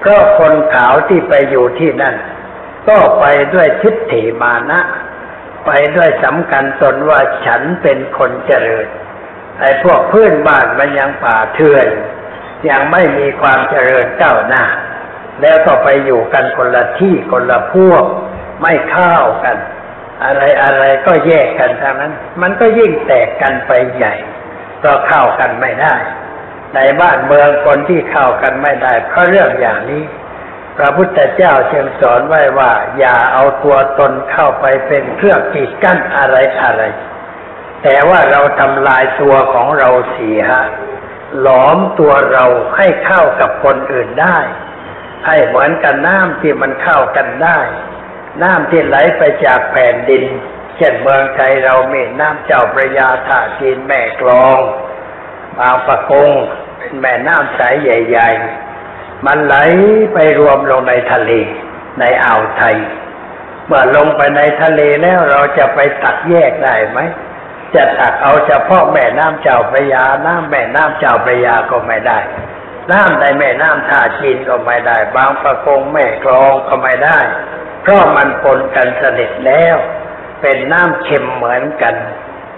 เพราะคนขาวที่ไปอยู่ที่นั่น ก็ไปด้วยทิฏฐิมานะ ไปด้วยสำคัญตนว่าฉันเป็นคนเจริญไอ้พวกเพื่อนบ้านมันยังป่าเถื่อนยังไม่มีความเจริญก้าวหน้า แล้วก็ไปอยู่กันคนละที่คนละพวก ไม่เข้ากัน อะไรอะไรก็แยกกันทางนั้น มันก็ยิ่งแตกกันไปใหญ่ ก็เข้ากันไม่ได้ ในบ้านเมืองคนที่เข้ากันไม่ได้ เพราะเรื่องอย่างนี้ พระพุทธเจ้าจึงสอนไว้ว่า อย่าเอาตัวตนเข้าไปเป็นเครื่องกีดกั้นอะไรอะไร แต่ว่าเราทำลายตัวของเราเสียหลอมตัวเราให้เข้ากับคนอื่นได้ ให้เหมือนกันน้ำที่มันเข้ากันได้ น้ำที่ไหลไปจากแผ่นดิน เช่นเมืองไทยเรามีน้ำเจ้าพระยาท่าจีนแม่กลองบางปะกงเป็นแม่น้ำใสใหญ่ ๆ มันไหลไปรวมลงในทะเลในอ่าวไทย เมื่อลงไปในทะเลแล้วเราจะไปตักแยกได้ไหม จะตักเอาเฉพาะแม่น้ำเจ้าพระยา น้ำแม่น้ำเจ้าพระยาก็ไม่ได้ น้ำในแม่น้ำท่าจีนก็ไม่ได้ บางปะกงแม่กลองก็ไม่ได้ เพราะมันปนกันสนิทแล้ว เป็นน้ำเค็มเหมือนกัน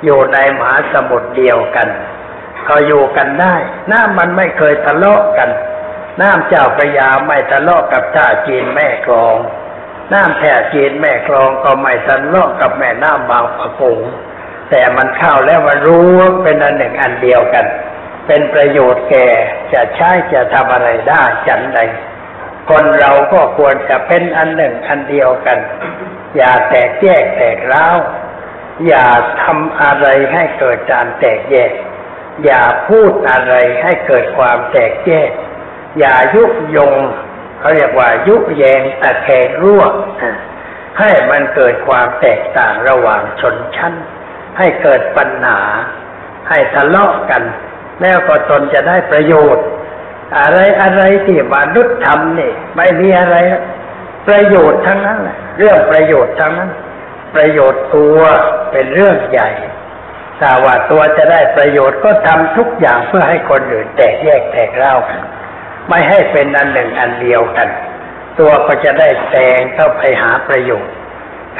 อยู่ในมหาสมุทรเดียวกันก็อยู่กันได้ น้ำมันไม่เคยทะเลาะกัน น้ำเจ้าพระยาไม่ทะเลาะกับท่าจีนแม่กลอง น้ำแท่จีนแม่กลองก็ไม่ทะเลาะกับแม่น้ำบางปะกงแต่มันเข้าแล้วมันรู้ว่าเป็นอันหนึ่งอันเดียวกัน เป็นประโยชน์แก่จะใช้จะทำอะไรได้ฉันใด คนเราก็ควรจะเป็นอันหนึ่งอันเดียวกัน อย่าแตกแยกแตกร้าวอย่าทำอะไรให้เกิดการแตกแยก อย่าพูดอะไรให้เกิดความแตกแยก อย่ายุยงเขาเรียกว่ายุแยงตะแคงรั่วให้มันเกิดความแตกต่างระหว่างชนชั้น ให้เกิดปัญหา ให้ทะเลาะกัน แล้วก็ตนจะได้ประโยชน์ อะไรอะไรที่มนุษย์ทำนี่ไม่มีอะไร ประโยชน์ทั้งนั้นแหละเรื่องประโยชน์ทั้งนั้น ประโยชน์ตัวเป็นเรื่องใหญ่ถ้าว่าตัวจะได้ประโยชน์ก็ทำทุกอย่างเพื่อให้คนอื่นแตกแยกแตกเล่ากันไม่ให้เป็นอันหนึ่งอันเดียวกัน ตัวก็จะได้แซงเข้าไปหาประโยชน์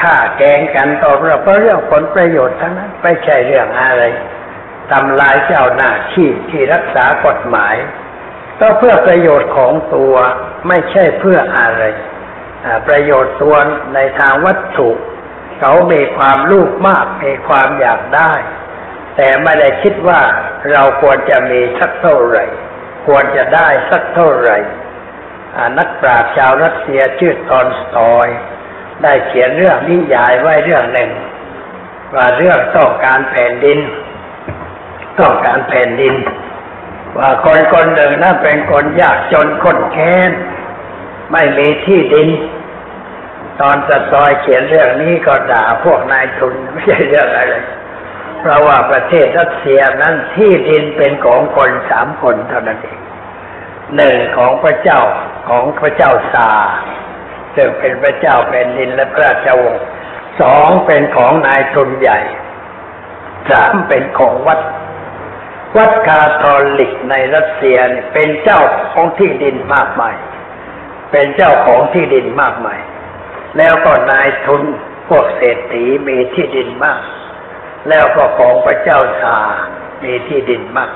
ฆ่าแกงกันต่อเรื่องเพราะเรื่องผลประโยชน์ทั้งนั้นไม่ใช่เรื่องอะไรทำลายเจ้าหน้าที่ที่รักษากฎหมาย ก็เพื่อประโยชน์ของตัวไม่ใช่เพื่ออะไร ประโยชน์ตัวในทางวัตถุ เขามีความลูกมากมีความอยากได้ แต่ไม่ได้คิดว่าเราควรจะมีสักเท่าไหร่ ควรจะได้สักเท่าไหร่นักปราชญ์ชาวรัสเซียชื่อตอนสตอย ได้เขียนเรื่องนิยายไว้เรื่องหนึ่ง ว่าเรื่องต้องการแผ่นดิน ต้องการแผ่นดิน ว่าคนคนหนึ่งนั้นเป็นคนยากจนคนแค้น ไม่มีที่ดิน ตอนสตอยเขียนเรื่องนี้ก็ด่าพวกนายทุนไม่ใช่เรื่องอะไรเพราะว่าประเทศรัสเซียนั้นที่ดินเป็นของคนสามคนเท่านั้นเองหนึ่งของพระเจ้าของพระเจ้าซาซึ่งเป็นพระเจ้าแผ่นดินและพระราชวงศ์สองเป็นของนายทุนใหญ่สามเป็นของวัด วัดคาทอลิกในรัสเซียเป็นเจ้าของที่ดินมากมาย เป็นเจ้าของที่ดินมากมาย แล้วก็นายทุนพวกเศรษฐีมีที่ดินมาก แล้วก็ของพระเจ้าชามีที่ดินมาก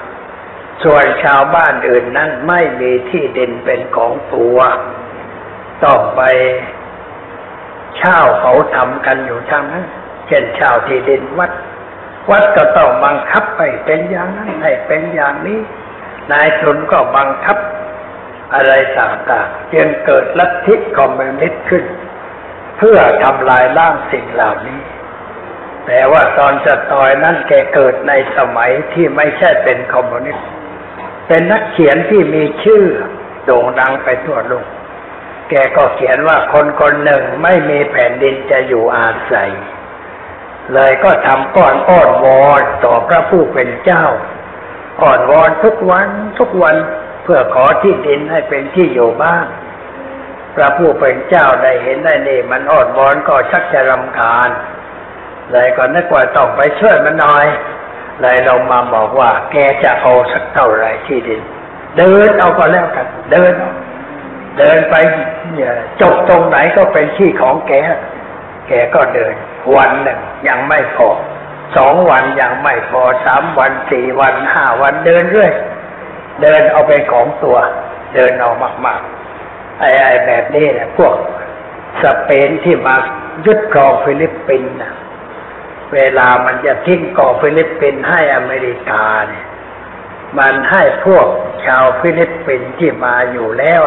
ส่วนชาวบ้านอื่นนั้นไม่มีที่ดินเป็นของตัวต้องไปเช่าเขาทำกันอยู่ทางนั้น เช่นเช่าที่ดินวัด วัดก็ต้องบังคับให้เป็นอย่างนั้นให้เป็นอย่างนี้ นายทุนก็บังคับอะไรต่างๆจึงเกิดลัทธิคอมมิวนิสต์ขึ้น เพื่อทำลายล้างสิ่งเหล่านี้ แต่ว่าตอลสตอยนั้นแกเกิดในสมัยที่ไม่ใช่เป็นคอมมิวนิสต์เป็นนักเขียนที่มีชื่อโด่งดังไปทั่วโลกแกก็เขียนว่าคนคนหนึ่งไม่มีแผ่นดินจะอยู่อาศัย เลยก็ทำก้อนอ้อนวอนต่อพระผู้เป็นเจ้าอ้อนวอนทุกวันทุกวันเพื่อขอที่ดินให้เป็นที่อยู่บ้านพระผู้เป็นเจ้าได้เห็นได้เนี่มันออดวอนก็ชักจะรำคาญเลยก็นึกว่าต้องไปช่วยมันหน่อยเลยลงมาบอกว่า แกจะเอาสักเท่าไรที่ดิน เดินเอาก็แล้วกัน เดิน เดินไปจบตรงไหนก็เป็นที่ของแก แกก็เดิน วันหนึ่งยังไม่พอสองวันยังไม่พอสามวันสี่วันห้าวันเดินเรื่อย เดินเอาเป็นของตัว เดินเอามากๆไอ้ไอ้แบบนี้เนี่ยพวกสเปนที่มายึดครองฟิลิปปินส์เวลามันจะทิ้งเกาะฟิลิปปินส์ให้อเมริกาเนี่ยมันให้พวกชาวฟิลิปปินส์ที่มาอยู่แล้ว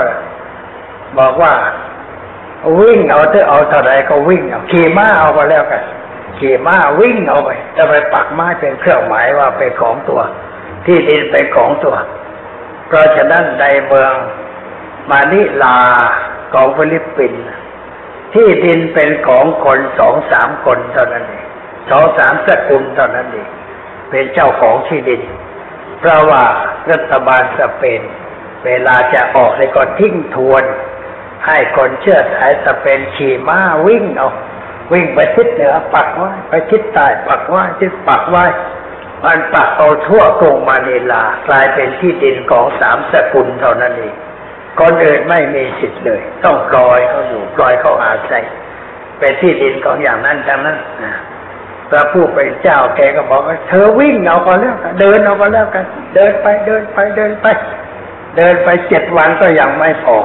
บอกว่า วิ่งเอาเถอะเอาเท่าไรก็วิ่งเอาขี่ม้าเอาก็แล้วกันขี่ม้าวิ่งเอาไปจะไปปักม้าเป็นเครื่องหมายว่าเป็นของตัว ที่ดินเป็นของตัว เพราะฉะนั้นในเมืองมานิลาของฟิลิปปินส์ที่ดินเป็นของคนสองสามคนเท่านั้นเองสองสามสกุลเท่านั้นเองเป็นเจ้าของที่ดิน เพราะว่ารัฐบาลสเปน เวลาจะออกเลยก็ทิ้งทวน ให้คนเชื้อสายสเปนขี่ม้าวิ่งเอาวิ่งไปทิศเหนือปักไว้ไปทิศใต้ปักไว้ทิศปักไว้มันปักเอาทั่วกรุงมานิลากลายเป็นที่ดินของสามสกุลเท่านั้นเองคนอื่นไม่มีสิทธิ์เลย ต้องปล่อยเขาอยู่ปล่อยเขาอาศัยเป็นที่ดินของอย่างนั้นทั้งนั้นพระผู้เป็นเจ้าแกก็บอกว่าเธอวิ่งเอาก็แล้วกันเดินเอาก็แล้วกัน เดินไปเดินไปเดินไป เดินไปเจ็ดวันก็ยังไม่พอ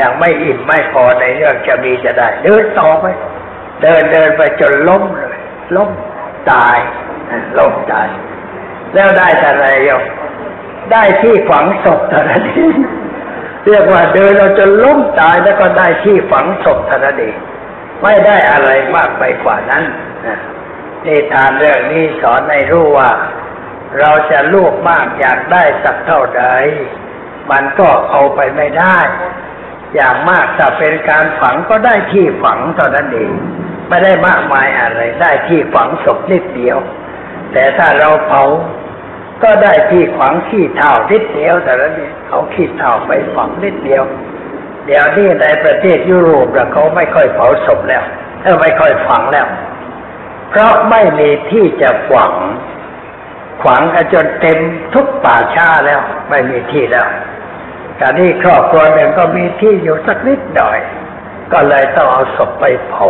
ยังไม่อิ่มไม่พอในเรื่องจะมีจะได้ เดินต่อไป เดินเดินไปจนล้มเลยล้มตายล้มตาย แล้วได้อะไรโยมได้ที่ฝังศพเท่านั้นเองเรียกว่าเดินเราจะล้มตายแล้วก็ได้ที่ฝังศพเท่านั้นเองไม่ได้อะไรมากไปกว่านั้นนี่ทานเรื่องนี้สอนให้รู้ว่า เราจะลูกมากอยากได้สักเท่าใดมันก็เอาไปไม่ได้ อย่างมากถ้าเป็นการฝังก็ได้ที่ฝังเท่านั้นเองไม่ได้มากมายอะไรได้ที่ฝังศพนิดเดียว แต่ถ้าเราเผาก็ได้ที่ฝังขี้เท่านิดเดียวแต่ละนี้เอาขี้เท่าไปฝังนิดเดียว เดี๋ยวนี้ในประเทศยุโรปเขาไม่ค่อยเผาศพแล้วเออไม่ค่อยฝังแล้ว เพราะไม่มีที่จะฝัง ขวางจนเต็มทุกป่าช้าแล้ว ไม่มีที่แล้ว แต่นี่ครอบครัวหนึ่งก็มีที่อยู่สักนิดหน่อย ก็เลยต้องเอาศพไปเผา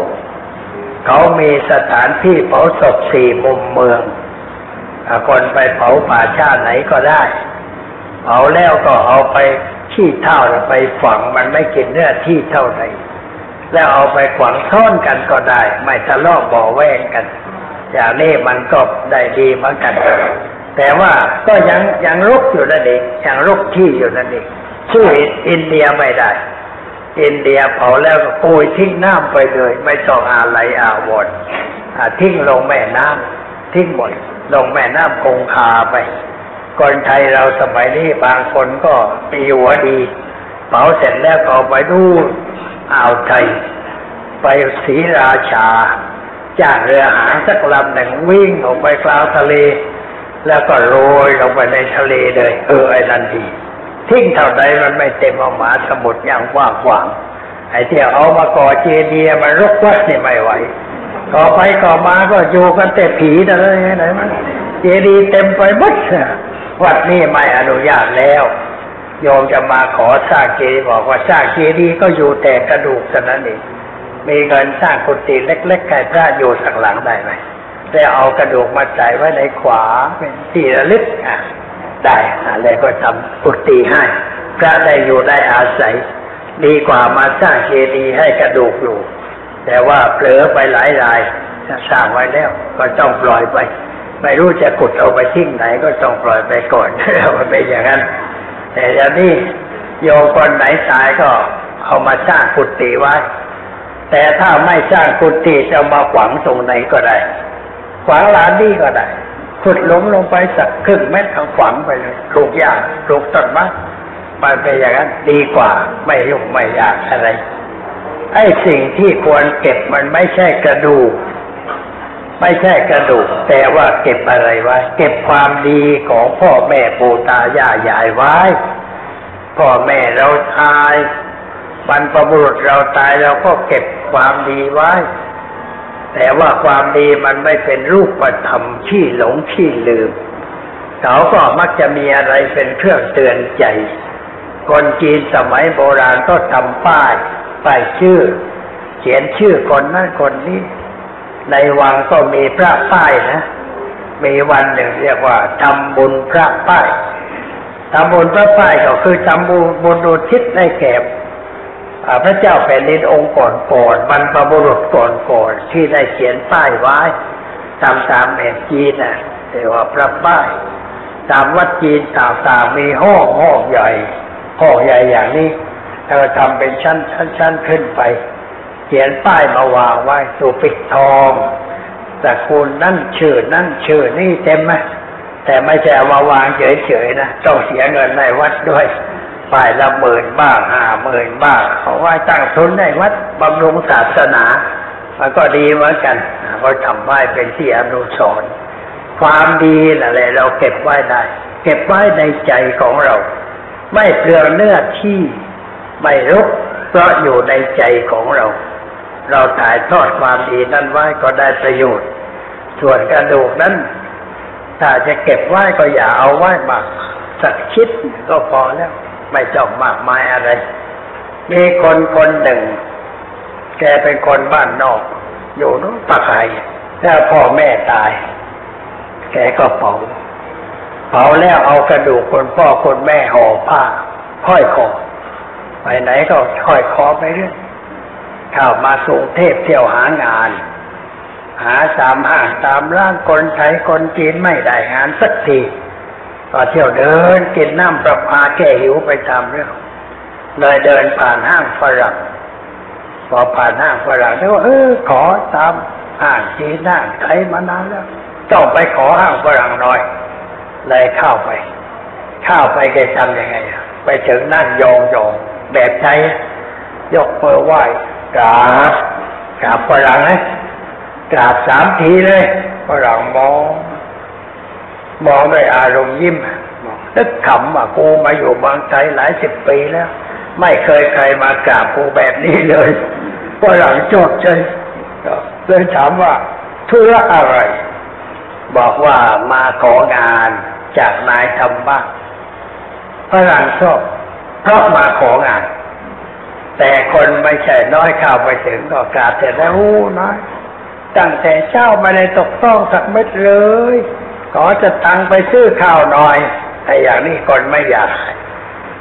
เขามีสถานที่เผาศพสี่มุมเมืองคนไปเผาป่าชาติไหนก็ได้ เผาแล้วก็เอาไปขี้เท่าไปฝังมันไม่กินเนื้อที่เท่าไหร่แล้วเอาไปขวางซ่อนกันก็ได้ ไม่ทะเลาะบ่อแวงกัน อย่างนี้มันก็ได้ดีเหมือนกัน แต่ว่าก็ยังยังรุกอยู่นั่นเองยังรุกที่อยู่นั่นเอง สู้อินเดียไม่ได้ อินเดียเผาแล้วก็ปุยทิ้งน้ำไปเลย ไม่ต้องอะไรอาวรทิ้งลงแม่น้ำทิ้งหมดลงแม่น้ำคงคาไปคนไทยเราสมัยนี้บางคนก็ปีหัวดี เผาเสร็จแล้วก็ไปดูอ่าวไทย ไปศรีราชาจ้างเรือหางสักลำหนึ่งวิ่งออกไปกลางทะเล แล้วก็โรยลงไปในทะเลเลย เออไอ้นั่นดี ทิ้งเท่าใดมันไม่เต็มออกมาสมุดอย่างกว้างขวางไอ้ที่เอามาก่อเจดีย์มันรกวัดนี่ไม่ไหวต่อไปก่อมาก็อยู่กันแต่ผีอะไรไหนมันเจดีย์เต็มไปหมดวัดนี้ไม่อนุญาตแล้วโยมจะมาขอสร้างเจดีย์บอกว่าสร้างเจดีย์ก็อยู่แต่กระดูกเท่านั้นเองมีเงินสร้างกุฏิเล็กๆไก่พระอยู่สักหลังได้ไหมแต่เอากระดูกมาใส่ไว้ในขวาเป็นที่ระลึกอะ ได้อะไรก็ทำกุฏิให้ พระได้อยู่ได้อาศัย ดีกว่ามาสร้างเจดีย์ให้กระดูกอยู่ แต่ว่าเผลอไปหลายรายสร้างไว้แล้ว ก็ต้องปล่อยไป ไม่รู้จะขุดเอาไปทิ้งไหนก็ต้องปล่อยไปก่อนมันเป็นอย่างนั้น แต่เดี๋ยวนี้โยคนไหนตายก็เอามาสร้างกุฏิไว้ แต่ถ้าไม่สร้างกุฏิจะมาขวางตรงไหนก็ได้ ขวางลานนี้ก็ได้ ขุดหล้มลงไปสักครึ่งเมตรเอาฝังไปเลยปลูกหญ้าปลูกต้นไม้ไปไปอย่างนั้นดีกว่าไม่ยุ่งไม่ยากอะไรไอ้สิ่งที่ควรเก็บมันไม่ใช่กระดูก ไม่ใช่กระดูก แต่ว่าเก็บอะไรไว้ เก็บความดีของพ่อแม่ปู่ตายายายไว้ พ่อแม่เราทายบรรพบุรุษเราตายเราก็เก็บความดีไว้ แต่ว่าความดีมันไม่เป็นรูปธรรมขี้หลงขี้ลืม เขาก็มักจะมีอะไรเป็นเครื่องเตือนใจ คนจีนสมัยโบราณก็ทำป้ายป้ายชื่อ เขียนชื่อคนนั้นคนนี้ ในวังก็มีพระป้ายนะ มีวันหนึ่งเรียกว่าทำบุญพระป้ายทำบุญพระป้ายก็คือทำบุญบุญอุทิศให้แก่ พระเจ้าแผ่นดินองค์ก่อนก่อนบรรพบุรุษก่อนก่อนที่ได้เขียนป้ายไว้ตามตามแม่จีนนะเรียกว่าพระป้ายตามวัดจีนต่างๆมีห้องห้องใหญ่ห้องใหญ่อย่างนี้แล้วทำเป็นชั้นชั้นชั้นขึ้นไป เขียนป้ายมาวางไว้ตัวปิดทองแต่คุณนั่นชื่อนั่นชื่อนี่เต็มไหมแต่ไม่ใช่มาวางเฉยๆนะต้องเสียเงินในวัดด้วย ป้ายละหมื่นบ้างห้าหมื่นบ้างเขาว่าตั้งทุนในวัดบำรุงศาสนา มันก็ดีเหมือนกันเพราะทำไว้เป็นที่อนุสรณ์ความดีอะไรเราเก็บไว้ได้ เก็บไว้ในใจของเรา ไม่เปลืองเนื้อที่ไม่รุกเพราะอยู่ในใจของเรา เราถ่ายทอดความดีนั้นไว้ก็ได้ประโยชน์ ส่วนกระดูกนั้น ถ้าจะเก็บไว้ก็อย่าเอาไว้มากสักชิดก็พอแล้ว ไม่ต้องมากมายอะไร มีคนคนหนึ่ง แกเป็นคนบ้านนอก อยู่นู้นปากไห่แล้วพ่อแม่ตาย แกก็เผาเผาแล้วเอากระดูกคนพ่อคนแม่ห่อผ้าห้อยคอไปไหนก็ห้อยคอไปเรื่อยเข้ามาสูงเทพเที่ยวหางาน หาตามห้างตามร้านคนไทยคนจีนไม่ได้งานสักที ก็เที่ยวเดินกินน้ำประปาแก้หิวไปตามเรื่องเลยเดินผ่านห้างฝรั่งพอผ่านห้างฝรั่งแล้วก็เออขอตามห้างจีนห้างไทยมานานแล้วต้องไปขอห้างฝรั่งหน่อยเลยเข้าไป เข้าไปแกทำยังไงไปถึงนั่นยองยองแบบใจยกมือไหว้กราบกราบฝรั่งนะกราบสามทีเลยฝรั่งมอง มองด้วยอารมณ์ยิ้มนึกขำว่ากูมาอยู่บางไทยหลายสิบปีแล้ว ไม่เคยใครมากราบกูแบบนี้เลยฝรั่งจดใจเลยถามว่าธุระอะไร บอกว่ามาของานจากนายทำบ้างฝรั่งชอบเพราะมาของาน แต่คนไม่ใช่น้อยข้าวไปถึงก็กราบแต่แล้วโอ้น้อยตั้งแต่เช้าไม่ได้ตกต้องสักเม็ดเลย ขอจะตังไปซื้อข้าวหน่อยแต่อย่างนี้คนไม่อยากให้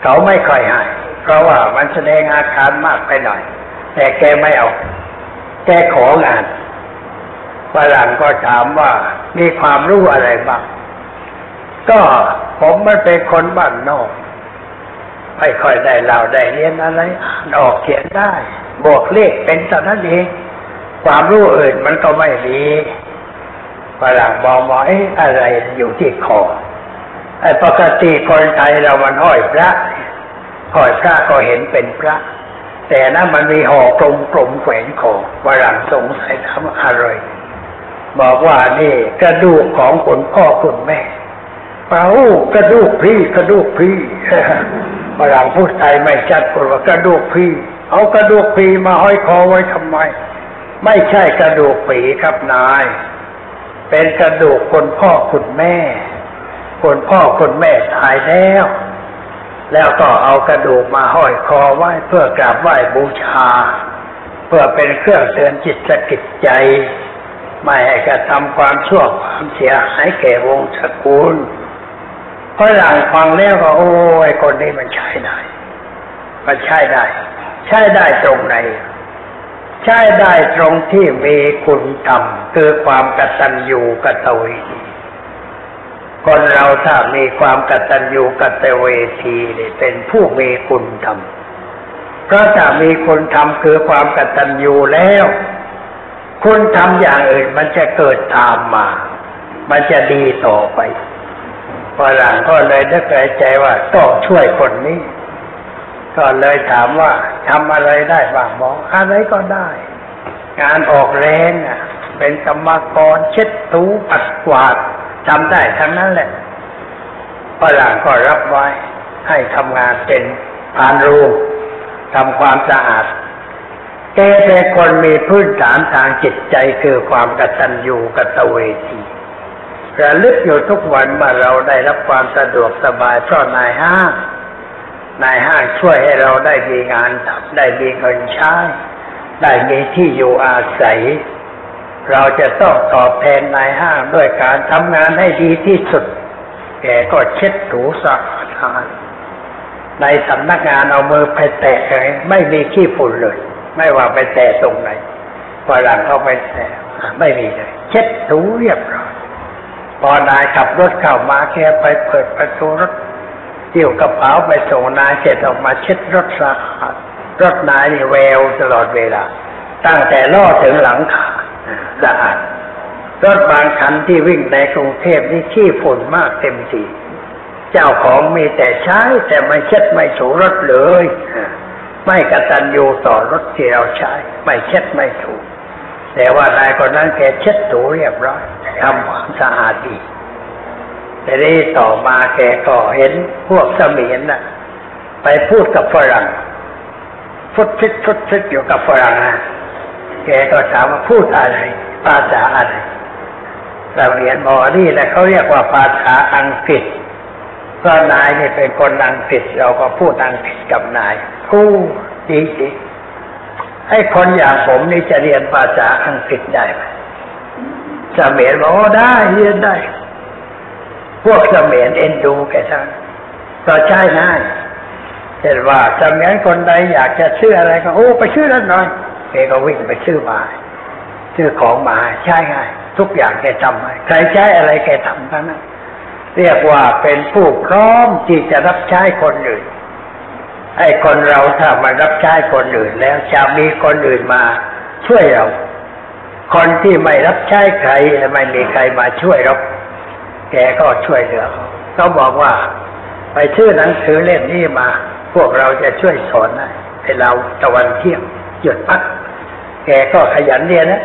เขาไม่ค่อยให้เพราะว่ามันแสดงอาการมากไปหน่อย แต่แกไม่เอา แกของานฝรั่งก็ถามว่ามีความรู้อะไรบ้าง ก็ผมมันเป็นคนบ้านนอก ไม่ค่อยได้เล่าได้เรียนอะไรอ่านออกเขียนได้ บวกเลขเป็นเท่านั้นเองความรู้อื่นมันก็ไม่มี ฝรั่งมองมองเอ๊ะอะไรอยู่ที่คอไอ้ปกติคนไทยเรามันห้อยพระห้อยพระก็เห็นเป็นพระ แต่นั้นมันมีห่อกลมกลมๆแขวนคอฝรั่งสงสัยทำอะไรบอกว่านี่กระดูกของคุณพ่อคุณแม่เปล่ากระดูกพี่กระดูกพี่ฝรั่งพูดไทยไม่ชัดคนว่ากระดูกพี่ เอากระดูกพี่มาห้อยคอไว้ทำไม ไม่ใช่กระดูกผีครับนาย เป็นกระดูกคนพ่อคุณแม่ คนพ่อคุณแม่ตายแล้ว แล้วก็เอากระดูกมาห้อยคอไหว้เพื่อกราบไหว้บูชา เพื่อเป็นเครื่องเตือนจิตสะกิดใจ ไม่ให้กระทำความชั่วความเสียหายแก่วงศกุลเพราะหลังฟังแล้วก็โอ้ยคนนี้มันใช้ได้ มันใช้ได้ ใช้ได้ตรงไหน ใช้ได้ตรงที่มีคุณธรรมคือความกตัญญูกตเวทีคนเราถ้ามีความกตัญญูกตเวทีเนี่ยเป็นผู้มีคุณธรรมเพราะถ้ามีคุณธรรมคือความกตัญญูแล้ว คุณทำอย่างอื่นมันจะเกิดตามมา มันจะดีต่อไปฝรั่งก็เลยนึกในใจว่าต้องช่วยคนนี้ ก็เลยถามว่าทำอะไรได้บ้างบอกอะไรก็ได้ งานออกแรงอะ เป็นกรรมกรเช็ดถูปัดกวาดทำได้ทั้งนั้นแหละฝรั่งก็รับไว้ ให้ทำงานเป็นพานรูทำความสะอาดแกเป็นคนมีพื้นฐานทางจิตใจคือความกตัญญูกตเวทีระลึกอยู่ทุกวันว่าเราได้รับความสะดวกสบายเพราะนายห้าง นายห้างช่วยให้เราได้มีงานทำได้มีเงินใช้ได้มีที่อยู่อาศัย เราจะต้องตอบแทนนายห้างด้วยการทำงานให้ดีที่สุดแกก็เช็ดถูสะอาดในสำนักงานเอามือไปแตะไม่มีขี้ฝุ่นเลย ไม่ว่าไปแตะตรงไหนฝรั่งเขาไปแตะไม่มีเลย เช็ดถูเรียบร้อยพอนายขับรถเข้ามาแกไปเปิดประตูรถ เกี่ยวกระเป๋าไปส่งนายเสร็จออกมาเช็ดรถสะอาดรถนายนี่แววตลอดเวลา ตั้งแต่ล่อถึงหลังขาสะอาดรถบางคันที่วิ่งในกรุงเทพนี่ขี้ฝุ่นมากเต็มทีเจ้าของมีแต่ใช้แต่ไม่เช็ดไม่ถูรถเลย ไม่กระตัญญูต่อรถที่เราใช้ ไม่เช็ดไม่ถูแต่ว่านายคนนั้นแกเช็ดถูเรียบร้อยทำความสะอาดดี แต่นี้ต่อมาแกก็เห็นพวกเสมียนน่ะ ไปพูดกับฝรั่งฟุดฟิดฟุดฟิดอยู่กับฝรั่งนะแกก็ถามว่าพูดอะไร ภาษาอะไรเสมียนบอกนี่แหละเขาเรียกว่าภาษาอังกฤษเพราะนายนี่เป็นคนอังกฤษเราก็พูดอังกฤษกับนายพูดดีดีให้คนอย่างผมนี่จะเรียนภาษาอังกฤษได้ไหมเสมียนบอกได้เรียนได้ พวกเสมียนเอ็นดูแกทั้งก็ใช่ง่ายเช่นว่าเสมียนคนใดอยากจะชื่ออะไรก็โอ้ไปชื่อนั้นหน่อยแกก็วิ่งไปชื่อมาชื่อของมาใช่ง่ายทุกอย่างแกทำให้ใครใช้อะไรแกทำทั้งนั้นเรียกว่าเป็นผู้พร้อมที่จะรับใช้คนอื่นไอ้คนเราถ้ามารับใช้คนอื่นแล้วจะมีคนอื่นมาช่วยเรา คนที่ไม่รับใช้ใครไม่มีใครมาช่วยเรา แกก็ช่วยเหลือเขาบอกว่า ไปชื่อหนังสือเล่มนี้มา พวกเราจะช่วยสอนนะให้เราตะวันเที่ยงหยุดพัก แกก็ขยันเรียนนะ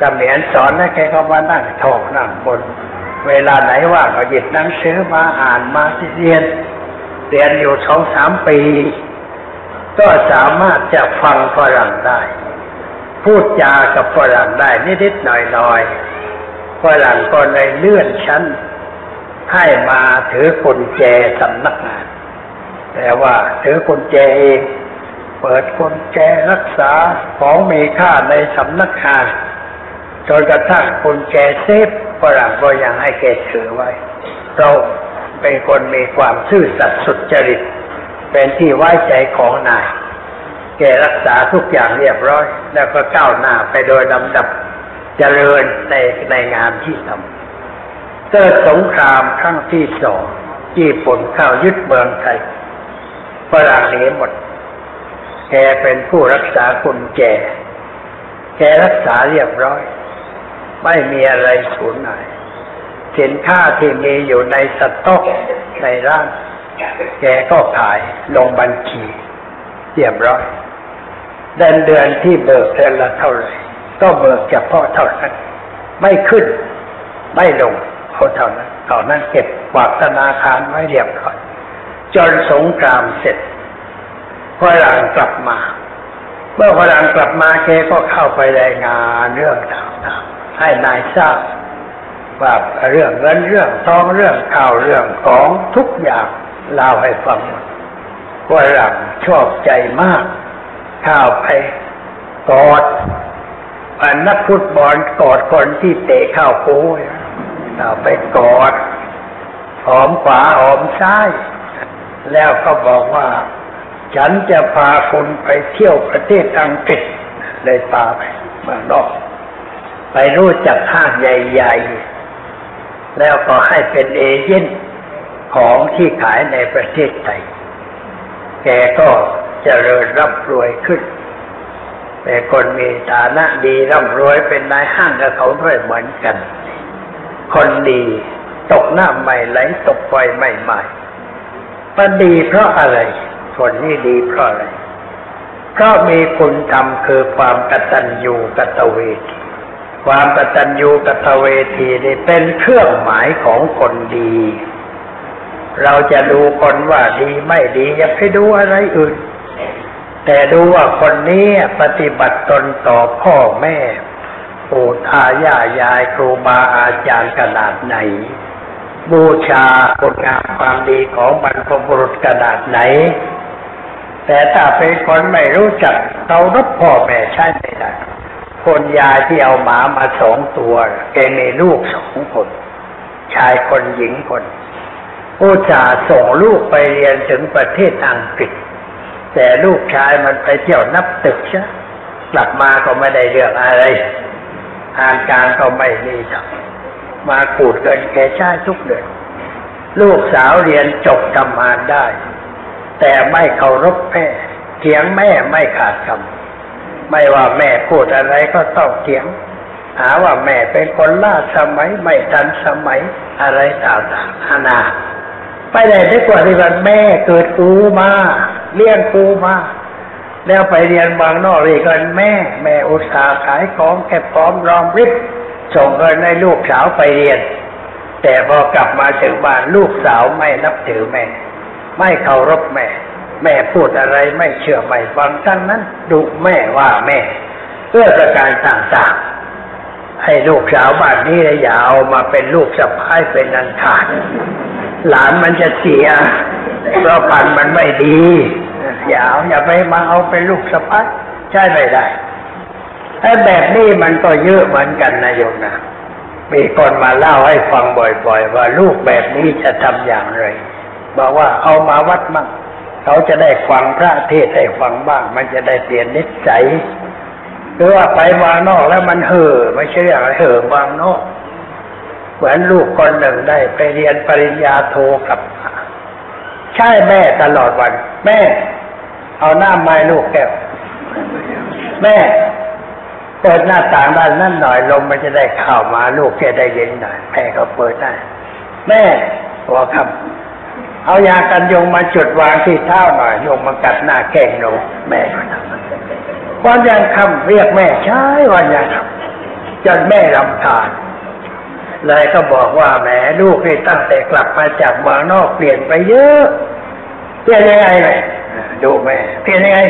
จำเหนียนสอนนะแกก็มานั่งท่องนั่งบน เวลาไหนว่างก็หยิบหนังสือมาอ่านมาเรียน เรียนอยู่สองสามปี ก็สามารถจะฟังฝรั่งได้ พูดจากับฝรั่งได้นิดๆหน่อยๆ ฝรั่งก็เลยเลื่อนชั้น ให้มาถือกุญแจสำนักงาน แต่ว่าถือกุญแจเอง เปิดกุญแจรักษาของมีค่าในสำนักงานจนกระทั่งกุญแจเซฟฝรั่งก็ยังให้แกถือไว้ เราเป็นคนมีความซื่อสัตย์สุจริต เป็นที่ไว้ใจของนาย แกรักษาทุกอย่างเรียบร้อย แล้วก็ก้าวหน้าไปโดยลำดับ เจริญในในงานที่ทำเกิดสงครามครั้งที่สองญี่ปุ่นเข้ายึดเมืองไทยฝรั่งหนีหมด แกเป็นผู้รักษากุญแจแกรักษาเรียบร้อยไม่มีอะไรสูญหายสินค้าที่มีอยู่ในสต็อกในร้าน แกก็ขายลงบัญชี เรียบร้อยเดือนเดือนที่เบิกเดือนละเท่าไหร่ ก็เบิกเฉพาะเท่านั้น ไม่ขึ้น ไม่ลงเขาเท่านั้นเท่านั้นเก็บฝากธนาคารไว้เรียบร้อยจนสงครามเสร็จฝรั่งกลับมา เมื่อฝรั่งกลับมาแกก็เข้าไปรายงานเรื่องต่างๆให้นายทราบว่าเรื่องเงินเรื่องทองเรื่องข่าวเรื่องของทุกอย่างเล่าให้ฟังว่าหลังชอบใจมาก ข้าวไปกอด นนักฟุตบอลกอดคนที่เตะข้าวปูเอาไปกอดหอมขวาหอมซ้าย แล้วก็บอกว่า ฉันจะพาคุณไปเที่ยวประเทศอังกฤษเลยพาไปมืองนอก ไปรู้จักห้างใหญ่ ๆ แล้วก็ให้เป็นเอเย่นของที่ขายในประเทศไทย แกก็จเจริญร่ำรวยขึ้น แต่คนมีฐานะดีร่ำรวยเป็นนายห้างกับเขาด้วยเหมือนกัน คนดีตกหน้าไม่ไหลตกไฟไม่ไหม้มันดีเพราะอะไร คนนี้ดีเพราะอะไร เพราะมีคุณธรรมคือความกตัญญูกตเวที ความกตัญญูกตเวทีนี่เป็นเครื่องหมายของคนดี เราจะดูคนว่าดีไม่ดีอย่าไปดูอะไรอื่น แต่ดูว่าคนนี้ปฏิบัติตนต่อพ่อแม่ปู่ตายายยายครูบาอาจารย์ขนาดไหน บูชาคุณงามความดีของบรรพบุรุษขนาดไหน แต่ถ้าเป็นคนไม่รู้จักเรารบพ่อแม่ใช่ไม่ได้คนยายที่เอาหมามาสองตัวแกมีลูกสองคน ชายคนหญิงคน ผู้จ่าส่งลูกไปเรียนถึงประเทศอังกฤษ แต่ลูกชายมันไปเที่ยวนับตึกใช่กลับมาก็ไม่ได้เรื่องอะไรงานการก็ไม่มีทำมาขูดเกินแก่ชาทุกเดือนลูกสาวเรียนจบทำงานได้ แต่ไม่เคารพแม่เถียงแม่ไม่ขาดคำไม่ว่าแม่พูดอะไรก็ต้องเถียง หาว่าแม่เป็นคนล่าสมัยไม่ทันสมัยอะไรต่างๆนานา ไปได้ได้กว่าที่ว่าแม่เกิดกูมา เลี้ยงกูมาแล้วไปเรียนบางนอกเรียนแม่ แม่อุตสาห์ขายของแค่พร้อมรอมริบส่งเงินให้ลูกสาวไปเรียน แต่พอกลับมาถึงบ้านลูกสาวไม่นับถือแม่ ไม่เคารพแม่ แม่พูดอะไรไม่เชื่อไม่ฟังทั้งนั้นดุแม่ว่าแม่ เพื่อประการต่างๆ ให้ลูกสาวบ้านนี้เลยอย่าเอามาเป็นลูกสะพ้ายเป็นอันขาดหลานมันจะเสีย เพราะพันมันไม่ดี อย่าเอาอย่าไปมาเอาเป็นลูกสะพ้ายใช่ไม่ได้ไอ้แบบนี้มันก็เยอะเหมือนกันนะโยมนะมีคนมาเล่าให้ฟังบ่อย ๆ ว่าลูกแบบนี้จะทำอย่างไร บอกว่าเอามาวัดมั่งเขาจะได้ฟังพระเทศให้ฟังบ้าง มันจะได้เปลี่ยนนิสัยหรือว่าไปวางนอกแล้วมันเห่อไม่ใช่อย่างไรเห่อวางนอกเหมือนลูกคนหนึ่งได้ไปเรียนปริญญาโทกับ ใช่แม่ตลอดวัน แม่ เอาหน้าไม้ลูกแก้วแม่เปิดหน้าต่างด้านนั่นหน่อยลมมันจะได้เข้ามาลูกจะได้เย็นหน่อยแม่ก็เปิดได้แม่หัวคำเอายากันยงมาจุดวางที่เท้าหน่อยยงมากัดหน้าแข้งหนูแม่ก็ทำวันยังคำเรียกแม่ใช่วันยังคำจนแม่รำคาญ เลยก็บอกว่าแหมลูกนี่ตั้งแต่กลับมาจากเมืองนอกเปลี่ยนไปเยอะ เปลี่ยนยังไงเลยดูแม่เปลี่ยนยังไง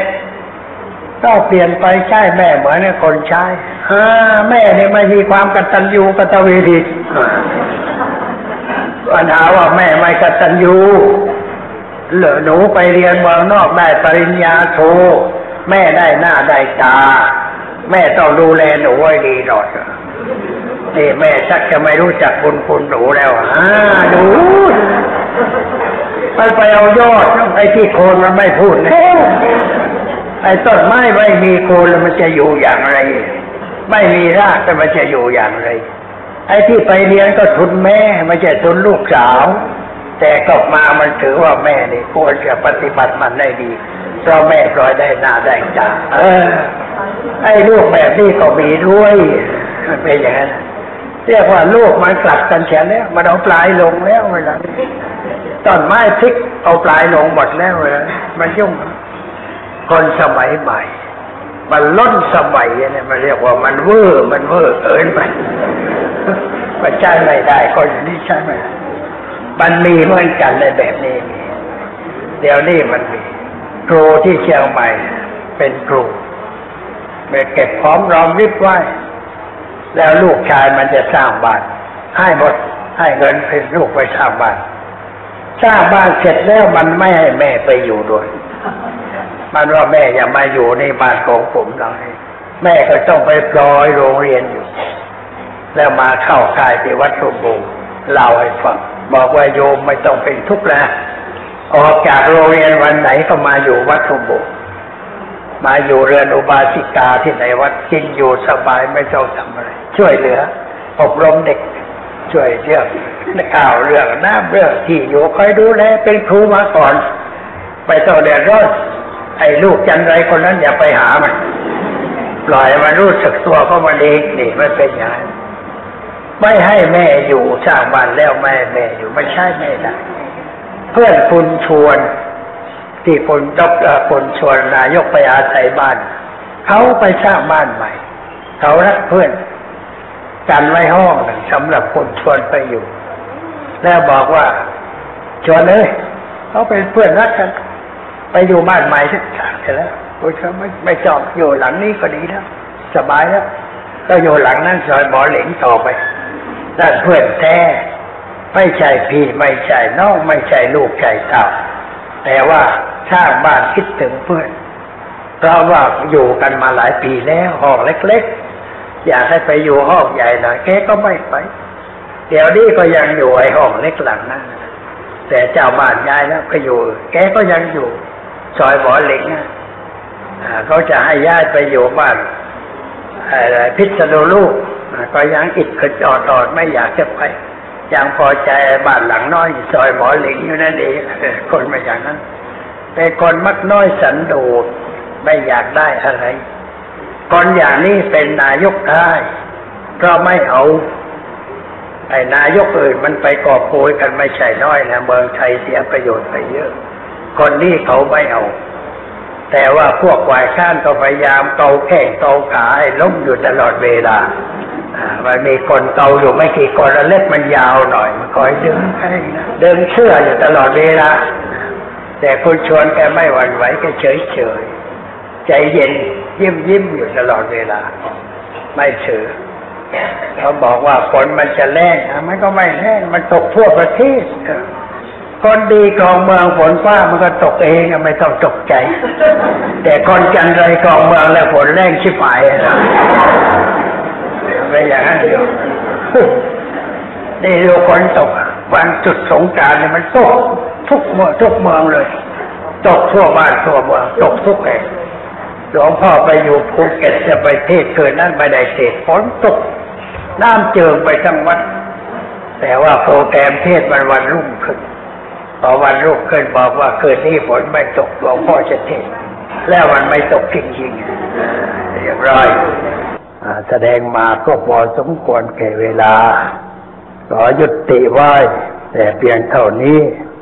ต้องเปลี่ยนไปใช่แม่เหมือนคนใช้ฮ่าแม่เนี่ยไม่มีความกตัญญูกตเวทีปัญหาว่าแม่ไม่กตัญญูเหลือหนูไปเรียนเมืองนอกได้ปริญญาโทแม่ได้หน้าได้ตา แม่ต้องดูแลหนูไว้ดีหน่อย นี่แม่ชักจะไม่รู้จักบุญคุณหนูแล้วอ่าดูมันไปเอายอดไอ้ที่โคนมันไม่พูดนะไอ้ต้นไม้ไม่มีโคนแล้วมันจะอยู่อย่างไร ไม่มีรากแต่มันจะอยู่อย่างไร ไอ้ที่ไปเรียนก็ทุนแม่ไม่ใช่ทุนลูกสาว แต่ก็มามันถือว่าแม่นี่ควรจะปฏิบัติมันได้ดีเพราะแม่ปล่อยได้หน้าได้ตาเออ ไอ้ลูกแบบนี้ก็มีด้วยมันเป็นอย่างนั้น เรียกว่าลูกมันกลับกันเฉียแล้วมันเอาปลายลงแล้วเวลาต้นไม้พลิกเอาปลายลงหมดแล้วเลยมันยุ่ง คนสมัยใหม่ มันล้นสมัยเนี่ยมันเรียกว่ามันเวอร์มันเวอร์เกินไปมันใช้ไม่ได้คนอย่างนี้ใช้ไม่ได้มันมีเหมือนกันในแบบนี้มีเดี๋ยวนี้มันมีครูที่เชียงใหม่เป็นครูไปเก็บพร้อมรอมริบไว้ แล้วลูกชายมันจะสร้างบ้านให้หมดให้เงินเป็นลูกไปสร้างบ้าน สร้างบ้านเสร็จแล้วมันไม่ให้แม่ไปอยู่ด้วย มันว่าแม่อย่ามาอยู่ในบ้านของผมเราเลยแม่ก็ต้องไปปลอยโรงเรียนอยู่ แล้วมาเข้ากายที่วัดสมบูรณ์เล่าให้ฟังบอกว่าโยมไม่ต้องเป็นทุกข์นะออกจากโรงเรียนวันไหนก็มาอยู่วัดสมบูรณ์ มาอยู่เรือนอุบาสิกาที่ไหนวัดกินอยู่สบายไม่ต้องทำอะไร ช่วยเหลือ อบรมเด็ก ช่วยเรื่องข่าวเรื่องน้ำเรื่องที่อยู่คอยดูแลเป็นครูมาก่อน ไปต้องเดือดร้อนไอ้ลูกจันไรคนนั้นอย่าไปหามันปล่อยมันรู้สึกตัวก็มันเองนี่มันเป็นอย่างนั้นไม่ให้แม่อยู่สร้างบ้านแล้วแม่แม่อยู่ไม่ใช่ไม่ได้เพื่อนคุณชวน ที่คนดอกคนชวนนายกไปอาศัยบ้าน เขาไปสร้างบ้านใหม่ เขารักเพื่อน กันไว้ห้องหนึ่งสำหรับคนชวนไปอยู่ แล้วบอกว่า ชวนเลยเขาเป็นเพื่อนรักกัน ไปอยู่บ้านใหม่สักฉากเสร็จแล้วโอ้ยเขาไม่ไม่ชอบอยู่หลังนี้ก็ดีแล้วสบายแล้วก็อยู่หลังนั้นซอยหมอเหลงต่อไปนั่นเพื่อนแท้ไม่ใช่พี่ไม่ใช่น้องไม่ใช่ลูกใช่เต่าแต่ว่า สร้างบ้านคิดถึงเพื่อนเพราะว่าอยู่กันมาหลายปีแล้วห้องเล็ก ๆ อยากให้ไปอยู่ห้องใหญ่หน่อยแกก็ไม่ไป เดี๋ยวนี้ก็ยังอยู่ไอ้ห้องเล็กหลังนั้นแต่เจ้าบ้านย้ายแล้วก็อยู่ แกก็ยังอยู่ซอยหมอเหล็กนะเขาจะให้ย้ายไปอยู่บ้านอะไรพิษณุโลกก็ยังอิดกระจอดอดไม่อยากจะไปยังพอใจบ้านหลังน้อยซอยหมอเหล็กอยู่นั่นเองคนไม่อย่างนั้น เป็นคนมักน้อยสันโดษไม่อยากได้อะไรคนอย่างนี้เป็นนายกได้เพราะไม่เอาไอ้นายกอื่นมันไปกอบโกยกันไม่ใช่น้อยนะเมืองไทยเสียประโยชน์ไปเยอะ คนนี้เขาไม่เอา แต่ว่าพวกวายข้านก็พยายามเกาแข้งเกาขาให้ล้มอยู่ตลอดเวลาอ่ามันมีคนเกาอยู่ไม่กี่คนแล้วเล็บมันยาวหน่อย มันคอยดึงให้นะดึงเชื่ออยู่ตลอดเวลา แต่คุณชวนแกไม่หวั่นไหวแกเฉยเฉยใจเย็นยิ้มยิ้มอยู่ตลอดเวลา ไม่เฉยเขาบอกว่าฝนมันจะแรงมันก็ไม่แรงมันตกทั่วประเทศคนดีกองเมืองฝนฟ้ามันก็ตกเองไม่ต้องตกใจ แต่คนจันไรกองเมืองแล้วฝนแรงชิบหายไม่อย่างนั้นเดียวนี่ดูคนตกวันจุดสงการเนี่ยมันตก ทุกเมืองทุกเมืองเลย ตกทั่วบ้านทั่วเมืองตกทุกแห่งหลวงพ่อไปอยู่ภูเก็ตจะไปเทศเกินนั้นไม่ได้เทศน์ฝนตกน้ำเจิงไปทั้งวัด แต่ว่าโปรแกรมเทศน์มันวันรุ่งขึ้นพอวันรุ่งขึ้นบอกว่าคืนนี้ฝนไม่ตกหลวงพ่อจะเทศแล้วมันไม่ตกจริงๆเรียบร้อยอแสดงมาก็พอสมควรแก่เวลาขอยุติไว้แต่เพียงเท่านี้